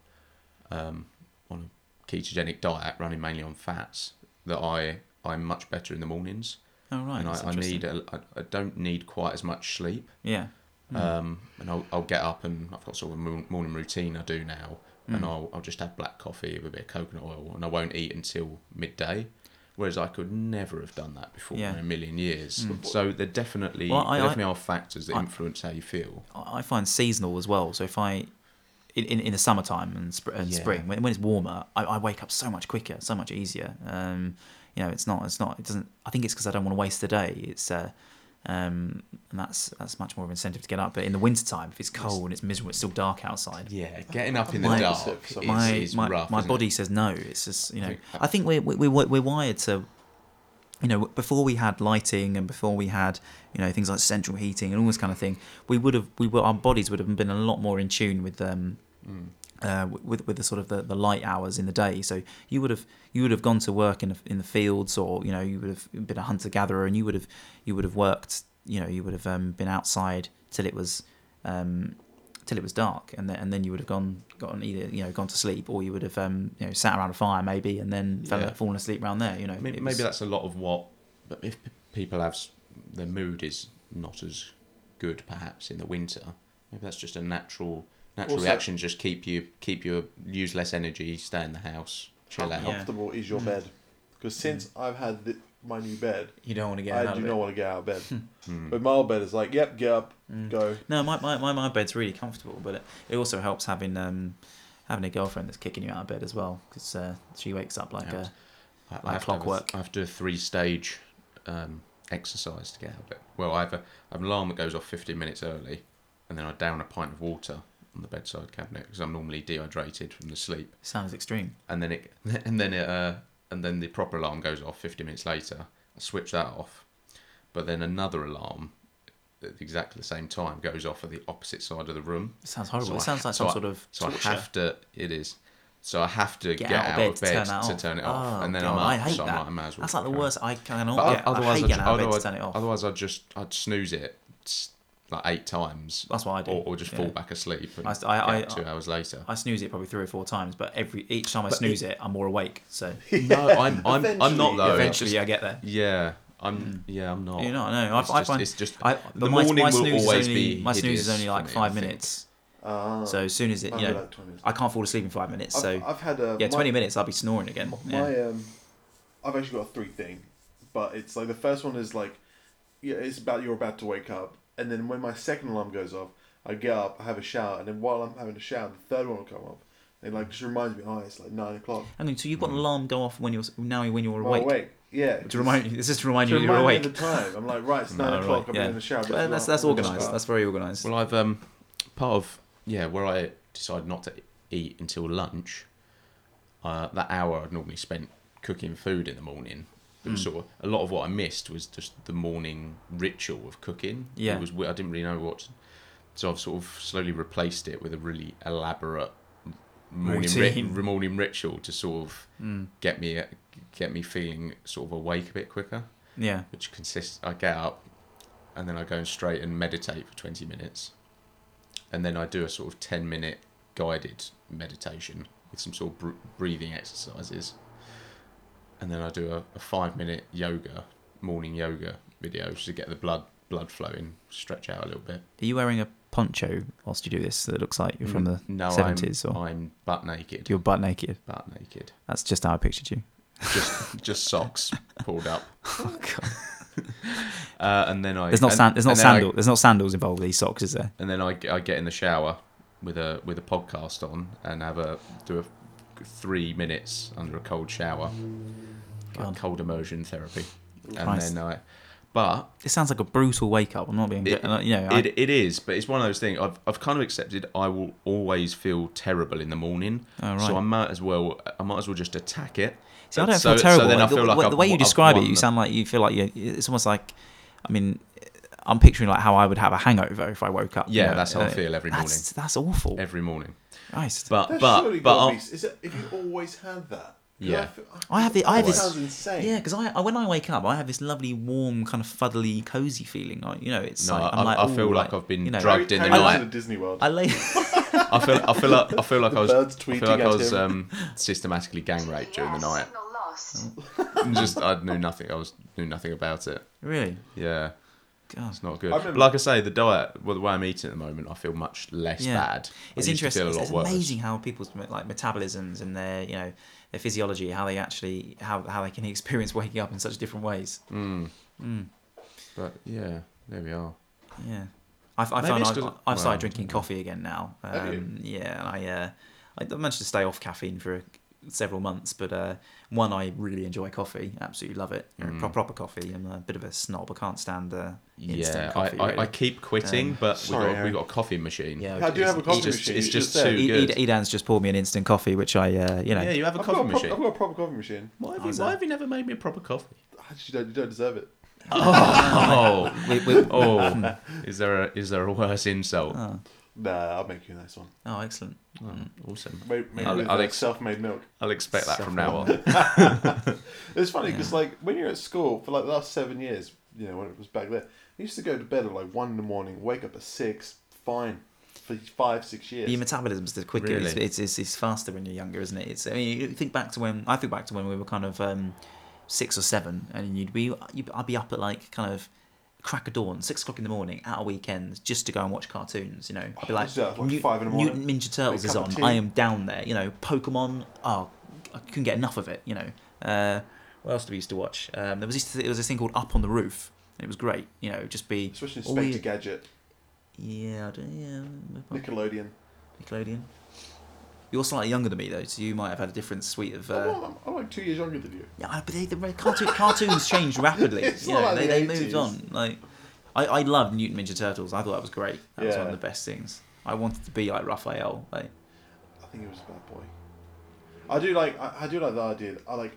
um, on a ketogenic diet, running mainly on fats, that I I'm much better in the mornings, Oh right. and I, I need interesting. a, I, I don't need quite as much sleep. Yeah. Um, and I'll, I'll get up and I've got sort of a morning routine I do now, and I'll I'll just have black coffee with a bit of coconut oil, and I won't eat until midday. Whereas I could never have done that before Yeah. in a million years. So there definitely, Well, I- there I- definitely are factors that I- influence how you feel. I I find seasonal as well. So if I, in, in, in the summertime and, sp- and Yeah. spring, when, when it's warmer, I, I wake up so much quicker, so much easier. Um, you know, it's not, it's not, it doesn't. I think it's because I don't want to waste the day. It's, uh, um, and that's that's much more of an incentive to get up. But in the wintertime, if it's cold and it's miserable, it's still dark outside. Yeah, getting up in the My- dark is, my is my, rough. my body it? says no. It's just you know. I think we're we, we, we're wired to. You know, before we had lighting and before we had you know things like central heating and all this kind of thing, we would have we were our bodies would have been a lot more in tune with um uh, with with the sort of the, the light hours in the day. So you would have you would have gone to work in the, in the fields, or you know you would have been a hunter gatherer, and you would have you would have worked. You know you would have um, been outside till it was um, till it was dark, and then and then you would have gone gotten either you know gone to sleep, or you would have um, you know sat around a fire maybe, and then fell, Yeah. fallen asleep around there. You know Maybe, It maybe that's a lot of what. But if people have their mood is not as good, perhaps in the winter, maybe that's just a natural natural Also- reaction. Just keep you keep you use less energy, stay in the house, chill How out. Yeah. comfortable is your bed? Because since I've had th- my new bed, you don't want to get I out do of not it. want to get out of bed. Hmm. But my old bed is like, yep, get up, go. No, my, my, my, my bed's really comfortable, but it, it also helps having um, having a girlfriend that's kicking you out of bed as well, because uh, she wakes up like Helps. a I, Like I have a- clockwork. I have to do a three stage um, exercise to get out of it. Well, I have, a, I have an alarm that goes off 15 minutes early, and then I down a pint of water on the bedside cabinet because I'm normally dehydrated from the sleep. sounds extreme. and then it and then it uh, and then the proper alarm goes off 50 minutes later I switch that off but then another alarm at exactly the same time goes off at the opposite side of the room It sounds horrible. So it I sounds like so some I- sort of so torture. I have to it is so I have to Get get, out of bed to turn that to turn it off Oh, and then God, I'm up I hate so I'm that. like, I might as well That's like the worst. I cannot but get. I otherwise hate I'd, getting out of bed to turn it off. otherwise I'd just I'd snooze it like eight times That's what I do. or, or just yeah. fall back asleep and I- get I- up two hours later I snooze it probably three or four times, but every each time I But snooze it, I'm more awake. So no I'm I'm, I'm not Eventually- though eventually, just- I get there. yeah I'm yeah I'm not You know, no, I, It's I just- find it's just I, the my, morning my will snooze always is only, be my snooze is only like me, five minutes. Ah. So as soon as it, you know, like I can't fall asleep in five minutes. I've, So I've had a yeah, my- twenty minutes, I'll be snoring again. Yeah. My um, I've actually got a three thing, but it's like the first one is like, yeah, it's about you're about to wake up, and then when my second alarm goes off, I get up, I have a shower, and then while I'm having a shower, the third one will come up, and like just reminds me, oh, it's like nine o'clock. I mean, so you've got an alarm go off when you're now when you're Well, awake. awake. Yeah. To remind you, this is to remind to you you're remind me awake. of the time. I'm like, right, it's nine No, o'clock. right, I've yeah. been in the shower. Well, that's that's organised. That's very organised. Well, I've um, part of yeah, where I decided not to eat until lunch. Uh, that hour I'd normally spent cooking food in the morning. Hmm. was sort of a lot of what I missed was just the morning ritual of cooking. Yeah. it was I didn't really know what, to- so I've sort of slowly replaced it with a really elaborate morning ri- morning ritual to sort of Mm, get me get me feeling sort of awake a bit quicker yeah. which consists I get up and then I go straight and meditate for 20 minutes and then I do a sort of 10 minute guided meditation with some sort of br- breathing exercises and then I do a, a 5 minute yoga morning yoga video just to get the blood blood flowing stretch out a little bit Are you wearing a poncho whilst you do this that looks like you're from the no seventies I'm, or I'm butt naked you're butt naked? butt naked That's just how I pictured you. just just socks pulled up Oh, God. uh, and then I There's not and- sand, there's not and then I- sandal there's not sandals involved with these socks, is there? and then I, I get in the shower with a with a podcast on and have a do a three minutes under a cold shower, like cold immersion therapy, and Christ. then I. But It sounds like a brutal wake up. I'm not being, It- you know, I, it, it is, but it's one of those things. I've I've kind of accepted. I will always feel terrible in the morning, Oh, right. so I might as well I might as well just attack it. See, I don't so, feel terrible. So then I the, feel like the, I've, the way you I've describe it, won you the- sound like you feel like you. It's almost like, I mean, I'm picturing like how I would have a hangover if I woke up. you Yeah, know, that's how I uh, feel every that's, That's awful. every morning. Christ. But That's but surely but gotta I'll- be, is it, if you always had that? 'Cause Yeah. feel- I have the I have this sounds insane. yeah because I, I when I wake up I have this lovely warm kind of fuddly cozy feeling like you know it's No, like I- I'm like I feel like I've been you know, drugged in How the night. to Disney World. I lay I feel I feel like I feel like I was birds I feel tweeting like I was um, systematically gang raped during the night. Signal lost. And just I knew nothing. I was knew nothing about it. really Yeah, God. it's not good. I But like I say, the diet, well, the way I'm eating at the moment, I feel much less Yeah. bad. I It's interesting. It's, it's amazing how people's like metabolisms and their you know their physiology, how they actually how how they can experience waking up in such different ways. Mm. But yeah, there we are. Yeah, I, I found I've, I've started well, drinking coffee again now. Um, yeah, I uh, I managed to stay off caffeine for several months, but uh, one I really enjoy coffee, absolutely love it. Mm. pro- proper coffee. I'm a bit of a snob. I can't stand the instant Yeah, I, coffee. I, really. I keep quitting, Um, but sorry, we got, we Harry. got a coffee machine. Yeah, How do you have a coffee just, machine? It's You just just too good. Edan's just poured me an instant coffee, which I, uh, you know, yeah, you have a I've coffee got a, machine. prop, I've got a proper coffee machine. Why have, you, why have you never made me a proper coffee? You don't, you don't deserve it. Oh, we, we, oh, is there a is there a worse insult? oh, Nah, I'll make you a nice one. oh, excellent. Oh, awesome. Made, made I'll- with I'll ex- self-made milk. I'll expect that from now on. It's funny because like when you're at school for like the last seven years, you know when it was back there, I used to go to bed at like one in the morning, wake up at six, fine, for five six years. Your metabolism's the quicker. It's, Really? it's, it's, it's faster when you're younger, isn't it? It's. I mean, you think back to when I think back to when we were kind of um, six or seven, and you'd be you'd, I'd be up at like kind of crack of dawn, six o'clock in the morning, at a weekend, just to go and watch cartoons. You know, I'd be like, Yeah, like Mut- five in the morning. Mutant Ninja Turtles is on. I am down there. You know, Pokemon. Oh, I couldn't get enough of it. You know. Uh, what else did we used to watch? Um, there was this, there was this thing called Up on the Roof. And it was great. You know, just be Especially all Inspector Gadget, yeah, I don't, yeah. Nickelodeon. Nickelodeon. You're slightly younger than me though, so you might have had a different suite of. I'm, Uh, I'm, I'm like two years younger than you. yeah, but they, the cartoon, cartoons changed rapidly. It's you not know, like they, the they moved on. Like, I, I loved Mutant Ninja Turtles. I thought that was great. That was one of the best things. I wanted to be like Raphael. Like, I think it was a bad boy. I do like I, I do like the idea. That I like,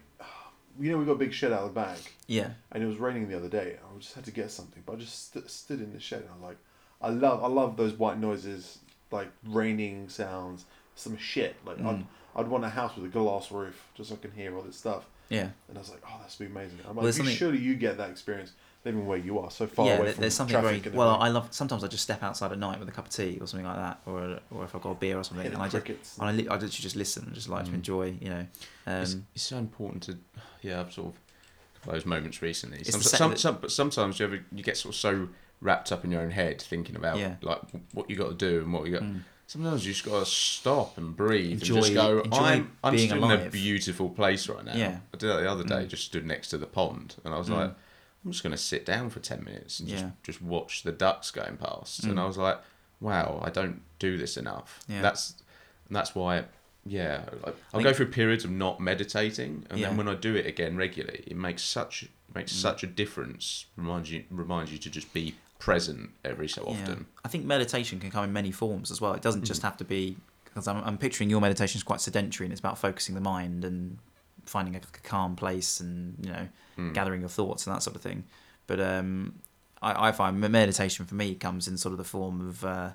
you know, we got a big shed out of the back, yeah, and it was raining the other day. I just had to get something, but I just st- stood in the shed. And I was like, I love I love those white noises, like raining sounds, some shit. Like I'd Mm. I'd want a house with a glass roof just so I can hear all this stuff. yeah, And I was like, oh, that's be amazing. I'm Well, like, you, something- surely you get that experience living where you are, so far yeah. away there- from There's something very traffic and well. I love. Sometimes I just step outside at night with a cup of tea or something like that, or or if I've got a beer or something, Hear the and I just and I, li- I literally just listen and just like to Mm. enjoy. You know, it's, um, it's so important to yeah i've sort of those moments recently It's some, some, that- some, but sometimes you ever you get sort of so wrapped up in your own head thinking about Yeah. like what you got to do and what you got mm. Sometimes you just got to stop and breathe Enjoy- and just go i'm, I'm stood in a beautiful place right now Yeah. i did that the other day Mm. just stood next to the pond and i was Mm. like i'm just going to sit down for 10 minutes and Yeah. just, just watch the ducks going past and Mm. i was like wow i don't do this enough Yeah. that's that's why yeah like, i'll go through periods of not meditating and Yeah. then when i do it again regularly it makes such makes Mm. such a difference reminds you reminds you to just be present every so often I think meditation can come in many forms as well. It doesn't just have to be because I'm, I'm picturing your meditation is quite sedentary and it's about focusing the mind and finding a, calm place and you know Mm. gathering your thoughts and that sort of thing. But um, I, I find meditation for me comes in sort of the form of uh,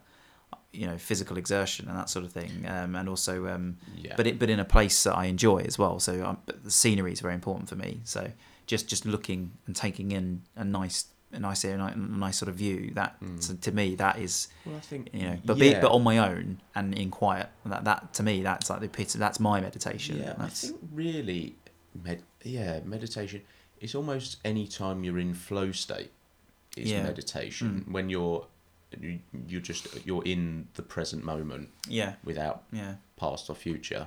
you know physical exertion and that sort of thing, um, and also um, yeah but it but in a place that I enjoy as well. So um, but the scenery is very important for me. So just just looking and taking in a nice a nice a nice, a nice sort of view that Mm. so to me that is well i think you know but be but on my own and in quiet that that to me that's like the epitome that's my meditation. Yeah, I think really, med- yeah, meditation. It's almost any time you're in flow state is Yeah. meditation. Mm. When you're you, you're just you're in the present moment yeah without yeah past or future.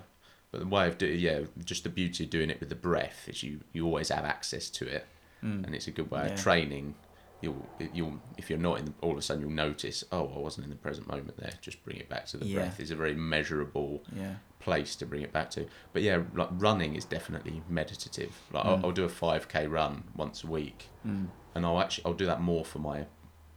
But the way of doing, yeah, just the beauty of doing it with the breath is you you always have access to it, mm. and it's a good way Yeah. of training. You'll you'll if you're not in, the, all of a sudden you'll notice. Oh, I wasn't in the present moment there. Just bring it back to the Yeah. breath. Is a very measurable yeah place to bring it back to. But yeah, like running is definitely meditative. Like Mm. I'll, I'll do a five k run once a week, mm. and I'll actually I'll do that more for my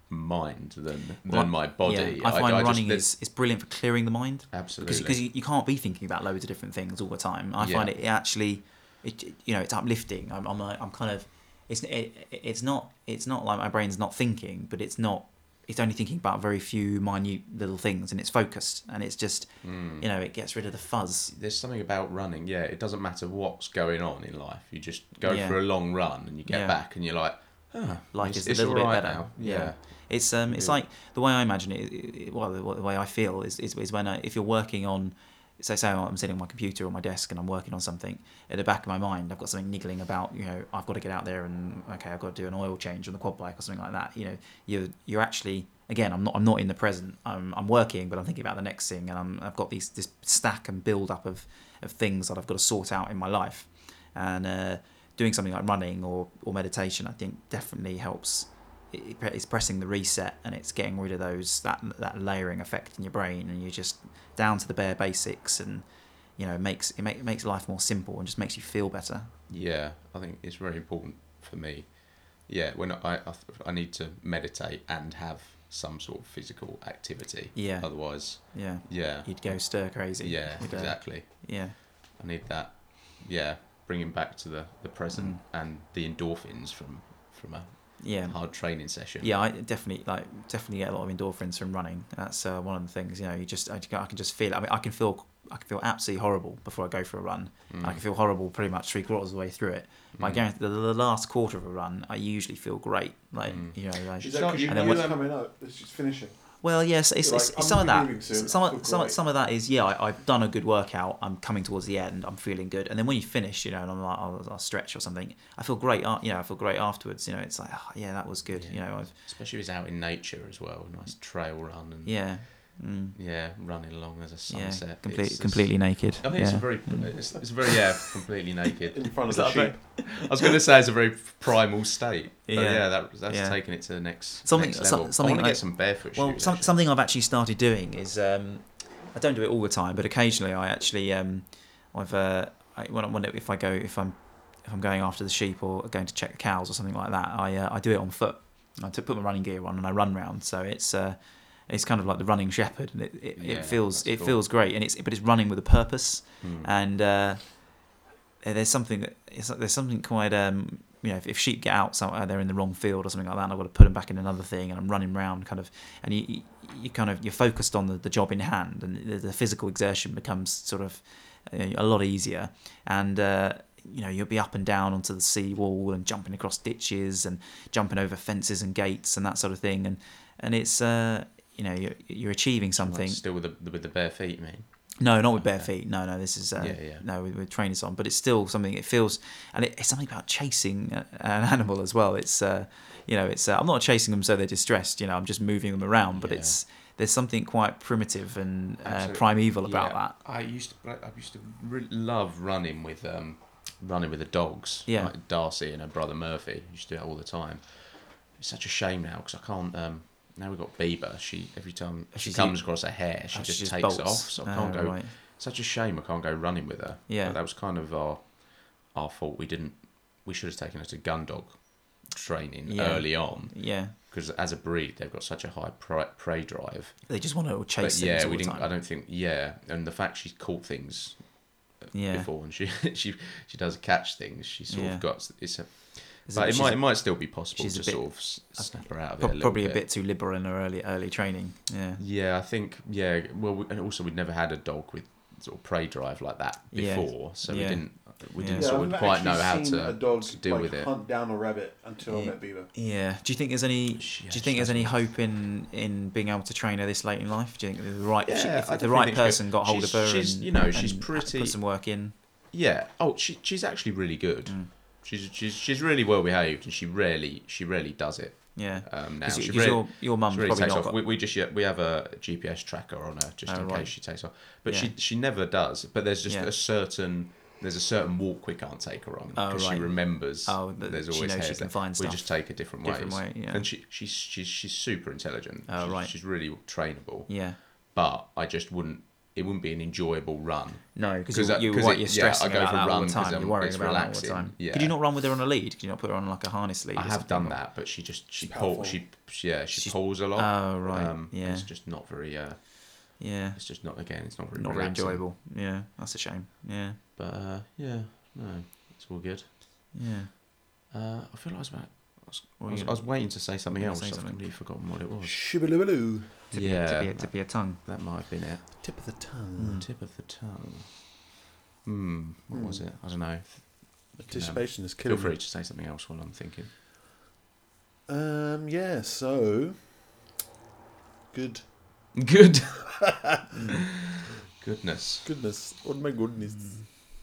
mind than Well, than my body. Yeah, I find just- running there's- is, is brilliant for clearing the mind. absolutely because you, you can't be thinking about loads of different things all the time. I find it actually, it you know, it's uplifting. I'm, I'm I'm kind of, it's it, it's not it's not like my brain's not thinking, but it's not. It's only thinking about very few minute little things, and it's focused, and it's just Hmm. you know it gets rid of the fuzz. There's something about running. Yeah, it doesn't matter what's going on in life. You just go Yeah. for a long run and you get Yeah. back and you're like, oh, Life it's, is a little bit right better. now. Yeah. Yeah. It's um, it's like the way I imagine it. well, the, the way I feel is is, is when I, if you're working on, say, say I'm sitting on my computer or my desk and I'm working on something. At the back of my mind, I've got something niggling about. You know, I've got to get out there and okay, I've got to do an oil change on the quad bike or something like that. You know, you're you're actually again, I'm not I'm not in the present. I'm I'm working, but I'm thinking about the next thing, and I'm I've got these this stack and build up of of things that I've got to sort out in my life, and uh, doing something like running or or meditation, I think definitely helps it's pressing the reset and it's getting rid of those that that layering effect in your brain and you're just down to the bare basics and you know it makes it, make, it makes life more simple and just makes you feel better Yeah, I think it's very important for me. Yeah, when I, I I need to meditate and have some sort of physical activity. Yeah. Otherwise, yeah yeah, you'd go stir crazy yeah, You'd, uh, exactly. yeah I need that. Yeah, bringing back to the the present and the endorphins from from a Mm. Yeah hard training session. yeah I definitely like definitely get a lot of endorphins from running that's uh, one of the things you know you just I, I can just feel it I mean I can feel I can feel absolutely horrible before I go for a run Mm. I can feel horrible pretty much three quarters of the way through it but I guarantee the, the last quarter of a run I usually feel great like Mm. you know like, Is that because you and then it's when- coming up? It's just finishing. Well, yes, it's, it's, like, it's some of that. soon, Some of, some, some of that is yeah, I, I've done a good workout. I'm coming towards the end. I'm feeling good, and then when you finish, you know, and I'm like, I'll, I'll stretch or something. I feel great. uh, You know, I feel great afterwards. You know, it's like, oh, yeah, that was good. You know, I've, Especially if it's out in nature as well. Nice trail run and yeah, mm, yeah, running along as a yeah, sunset. complete, It's- it's- completely naked. I think yeah. it's a very, it's, it's very yeah, completely naked. In front of the that sheep. bit- I was going to say it's a very primal state. But Yeah. yeah, that, that's Yeah. taking it to the next, Something- next so- something I want to like- get some barefoot Well, shoes. some, actually. something I've actually started doing is um, I don't do it all the time, but occasionally I actually um, I've uh, I, when, I- when if I go if I'm if I'm going after the sheep or going to check the cows or something like that, I uh, I do it on foot. I put my running gear on and I run round. So it's uh, it's kind of like the running shepherd, and it, it, Yeah, it feels it cool. feels great, and it's but it's running with a purpose, Hmm. and uh, there's something that it's, there's something quite um, you know if, if sheep get out somewhere they're in the wrong field or something like that and I've got to put them back in another thing and I'm running round kind of and you you- you kind of you're focused on the, the job in hand and the, the physical exertion becomes sort of uh, a lot easier and uh, you know you'll be up and down onto the sea wall and jumping across ditches and jumping over fences and gates and that sort of thing and and it's uh, you know you're, you're achieving Like, something still with the with the bare feet, you mean? no, not with bare Okay. feet. No, no, this is uh, Yeah, yeah. no with, with trainers on, but it's still something. It feels, and it, it's something about chasing an animal as well. It's uh, you know, it's uh, I'm not chasing them so they're distressed. You know, I'm just moving them around, but Yeah. it's there's something quite primitive and uh, primeval about that. I used to, I used to really love running with um, running with the dogs. Yeah. like Darcy and her brother Murphy used to do it all the time. It's such a shame now because I can't. Um, now we've got Bieber. She every time she She's comes eat- across a hair, she Oh, just she just takes bolts. it off. So I Oh, can't ah, go. right. Such a shame I can't go running with her. Yeah. But that was kind of our our fault. We didn't. We should have taken her to gun dog training Yeah. early on Yeah, because as a breed they've got such a high prey, prey drive. they just want to chase But things yeah, all we the didn't. time. I don't think. Yeah, and the fact she's caught things uh, yeah, before, and she she she does catch things. She sort Yeah. of got it's a. It's a But it might a- it might still be possible she's to a bit- sort of s- snap her out of it. prob- a probably bit. a bit too liberal in her early early training. Yeah, Yeah, I think yeah. Well, we, and also we'd never had a dog with sort of prey drive like that Yeah. before, so Yeah. we didn't we Yeah. didn't Yeah, sort I've of quite know how to, a dog to deal like, with it. hunt down a rabbit until Yeah. I met Beaver. yeah. Do you think there's any? She- do you think there's any hope in in being able to train her this late in life? Do you think the right she, Yeah, if I the right person got hold of her she's, and you know, she's and pretty- put some work in? Yeah. Oh, she she's actually really good. Mm. She's she's she's really well behaved, and she rarely she rarely does it. Yeah, Um, now she rarely, your your mum's really probably takes not off. got. We, we just yeah, we have a GPS tracker on her just Oh, in right. case she takes off, but Yeah. she she never does. But there's just Yeah. a certain there's a certain walk we can't take her on Oh, because right. she remembers. Oh, there's she always knows she can find We just take a different, different ways. way, yeah. And she she's she's she's super intelligent. Oh, she's, right. She's really trainable. yeah, But I just wouldn't. It wouldn't be an enjoyable run. no, because you, that- you, 'cause what, it- you're yeah, I stressing go about for that all run time. You're worrying it's about that all the time. Yeah. Could you not run with her on a lead? Could you not put her on like a harness lead? I have done that, but she just she She's pull, powerful. she she- yeah she She's- pulls a lot. Oh right, Um, yeah, It's just not very. Uh, yeah, it's just not again. It's not very. not very enjoyable. Yeah, that's a shame. Yeah, But uh, yeah, no, it's all good. yeah. Uh, I feel like I was about. I was, I was, I was waiting to say something else. say I've completely forgotten what it was. Shibbaloo. Tip, yeah, tip, your, tip your tongue. that might have been it. Tip of the tongue. Tip of the tongue. Hmm. What was Hmm. it? I don't know. Anticipation is Feel free to say something else while I'm thinking. Um, yeah, so. Good. Good. Goodness. Goodness. Oh my goodness.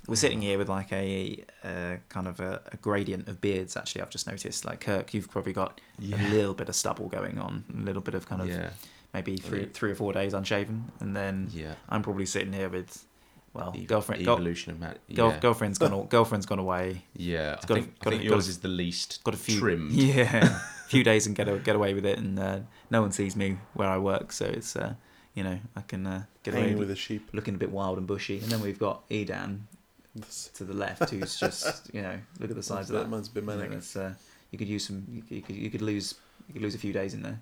We're sitting here with like a uh, kind of a, a gradient of beards. Actually, I've just noticed. Like Kirk, you've probably got Yeah. a little bit of stubble going on, a little bit of kind of Yeah. Maybe three Yeah. three or four days unshaven, and then Yeah. I'm probably sitting here with, well, Ev- girlfriend, girl, Evolution of Matt. girl, yeah. girlfriend's gone, girlfriend's gone away. Yeah. I got a- think, I got a- think got a- yours is the least Got a few, trimmed. yeah, a few days and get a, get away with it, and uh, no one sees me where I work, so it's uh, you know I can uh, get away with with a sheep. looking a bit wild and bushy, and then we've got Edan to the left, who's just you know look at the size of that That man's been bit You know, it's, uh, you could use some. You could, you could you could lose you could lose a few days in there.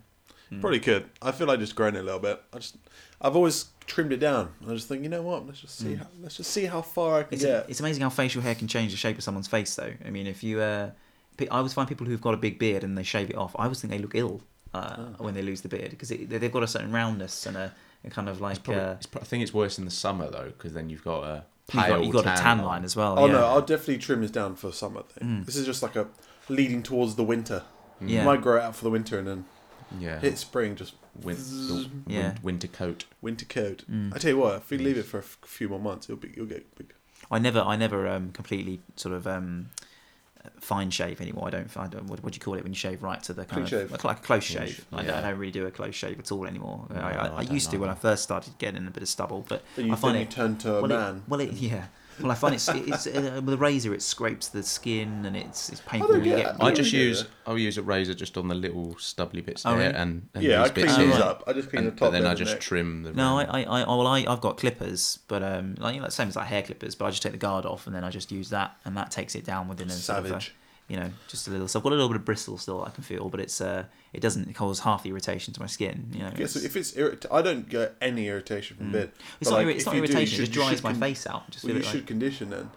Mm. Probably could. I feel like just growing it a little bit. I just, I've always trimmed it down. I just think, you know what? Let's just see. Mm. How, let's just see how far I can It's, get. it's amazing how facial hair can change the shape of someone's face, though. I mean, if you, uh, I always find people who've got a big beard and they shave it off. I always think they look ill uh, Ah. when they lose the beard because they've got a certain roundness and a, a kind of It's like probably, uh, it's I think it's worse in the summer though, because then you've got a you've got, you've got a tan line as well. oh yeah. no, I'll definitely trim this down for summer thing. Mm. This is just like a leading towards the winter. Yeah. Might grow it out for the winter and then Yeah. hit spring, just Win- the Yeah. winter coat. winter coat. Mm. I tell you what, if we leave it for a f- few more months, it'll be, you'll get big. I never, I never um, completely sort of um, fine shave anymore. I don't, find what, what do you call it when you shave right to the kind Clean of shave. like, like a close Clean shave. sh- I, don't, yeah. I don't really do a close shave at all anymore. No, I, I, I I don't used to when I either. first started getting a bit of stubble, but Then you, I find then it turn to a well, man. It, well, it, yeah. Well, I find it's it's uh, with a razor. It scrapes the skin and it's it's painful. don't you get get. I just yeah. use I'll use a razor just on the little stubbly bits Oh, there really? and, and yeah, I these clean bits Oh, these here. right. up. I just clean And, the top. but then I and the just neck. trim the No, I. I, I well, I, I've got clippers, but um, like you know, same as like hair clippers, but I just take the guard off and then I just use that, and that takes it down within a sort of a- savage. You know, just a little. So I've got a little bit of bristle still I can feel, but it's uh, it doesn't cause half the irritation to my skin. You know, Yeah, so if it's irrit- I don't get any irritation from Mm. bit. it's not, like, it's not do, irritation. should- it just dries my con- face out. Just Well, you it should like, condition then.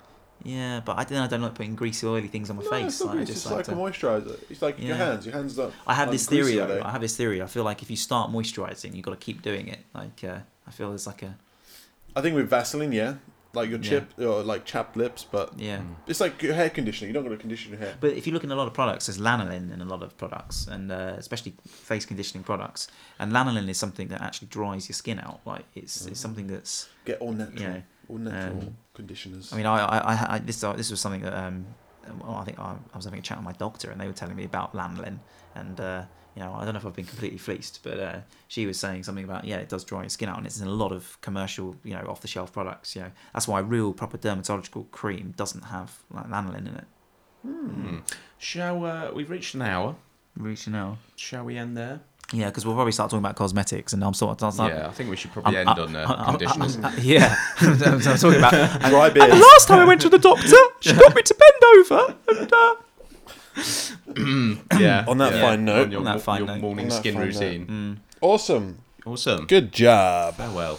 yeah, but I then I don't like putting greasy, oily things on my No, face. it's, not like, I grease, just it's like like to- a moisturizer. It's like your hands. Your hands don't. I have this theory though. I have this theory. I feel like if you start moisturising, you've got to keep doing it. Like uh, I feel there's like a I think with Vaseline, yeah, like your Yeah. chip or like chapped lips, but yeah. Mm. it's like your hair conditioner. You don't got to condition your hair. But if you look in a lot of products, there's lanolin in a lot of products, and uh, especially face conditioning products. And lanolin is something that actually dries your skin out. Like it's it's something that's. Get all natural, Yeah. all natural Um, conditioners. I mean, I, I, I, I this uh, this was something that um, well, I think I, I was having a chat with my doctor, and they were telling me about lanolin, and uh, you know, I don't know if I've been completely fleeced, but uh, she was saying something about yeah, it does dry your skin out, and it's in a lot of commercial, you know, off the shelf products. You know, that's why real proper dermatological cream doesn't have like, lanolin in it. Hmm. Shall uh, we've reached an hour? Reaching out. Shall we end there? Yeah, because we'll probably start talking about cosmetics, and I'm sort of. yeah, I think we should probably I'm- end I- on uh, conditioners. I- yeah, I'm talking about. Dry beard. last time I went to the doctor, she got me to bend over, and uh, yeah. On that yeah. fine note- On your, On that fine your note. morning On that skin fine routine. mm, Awesome. Awesome. Good job. Farewell.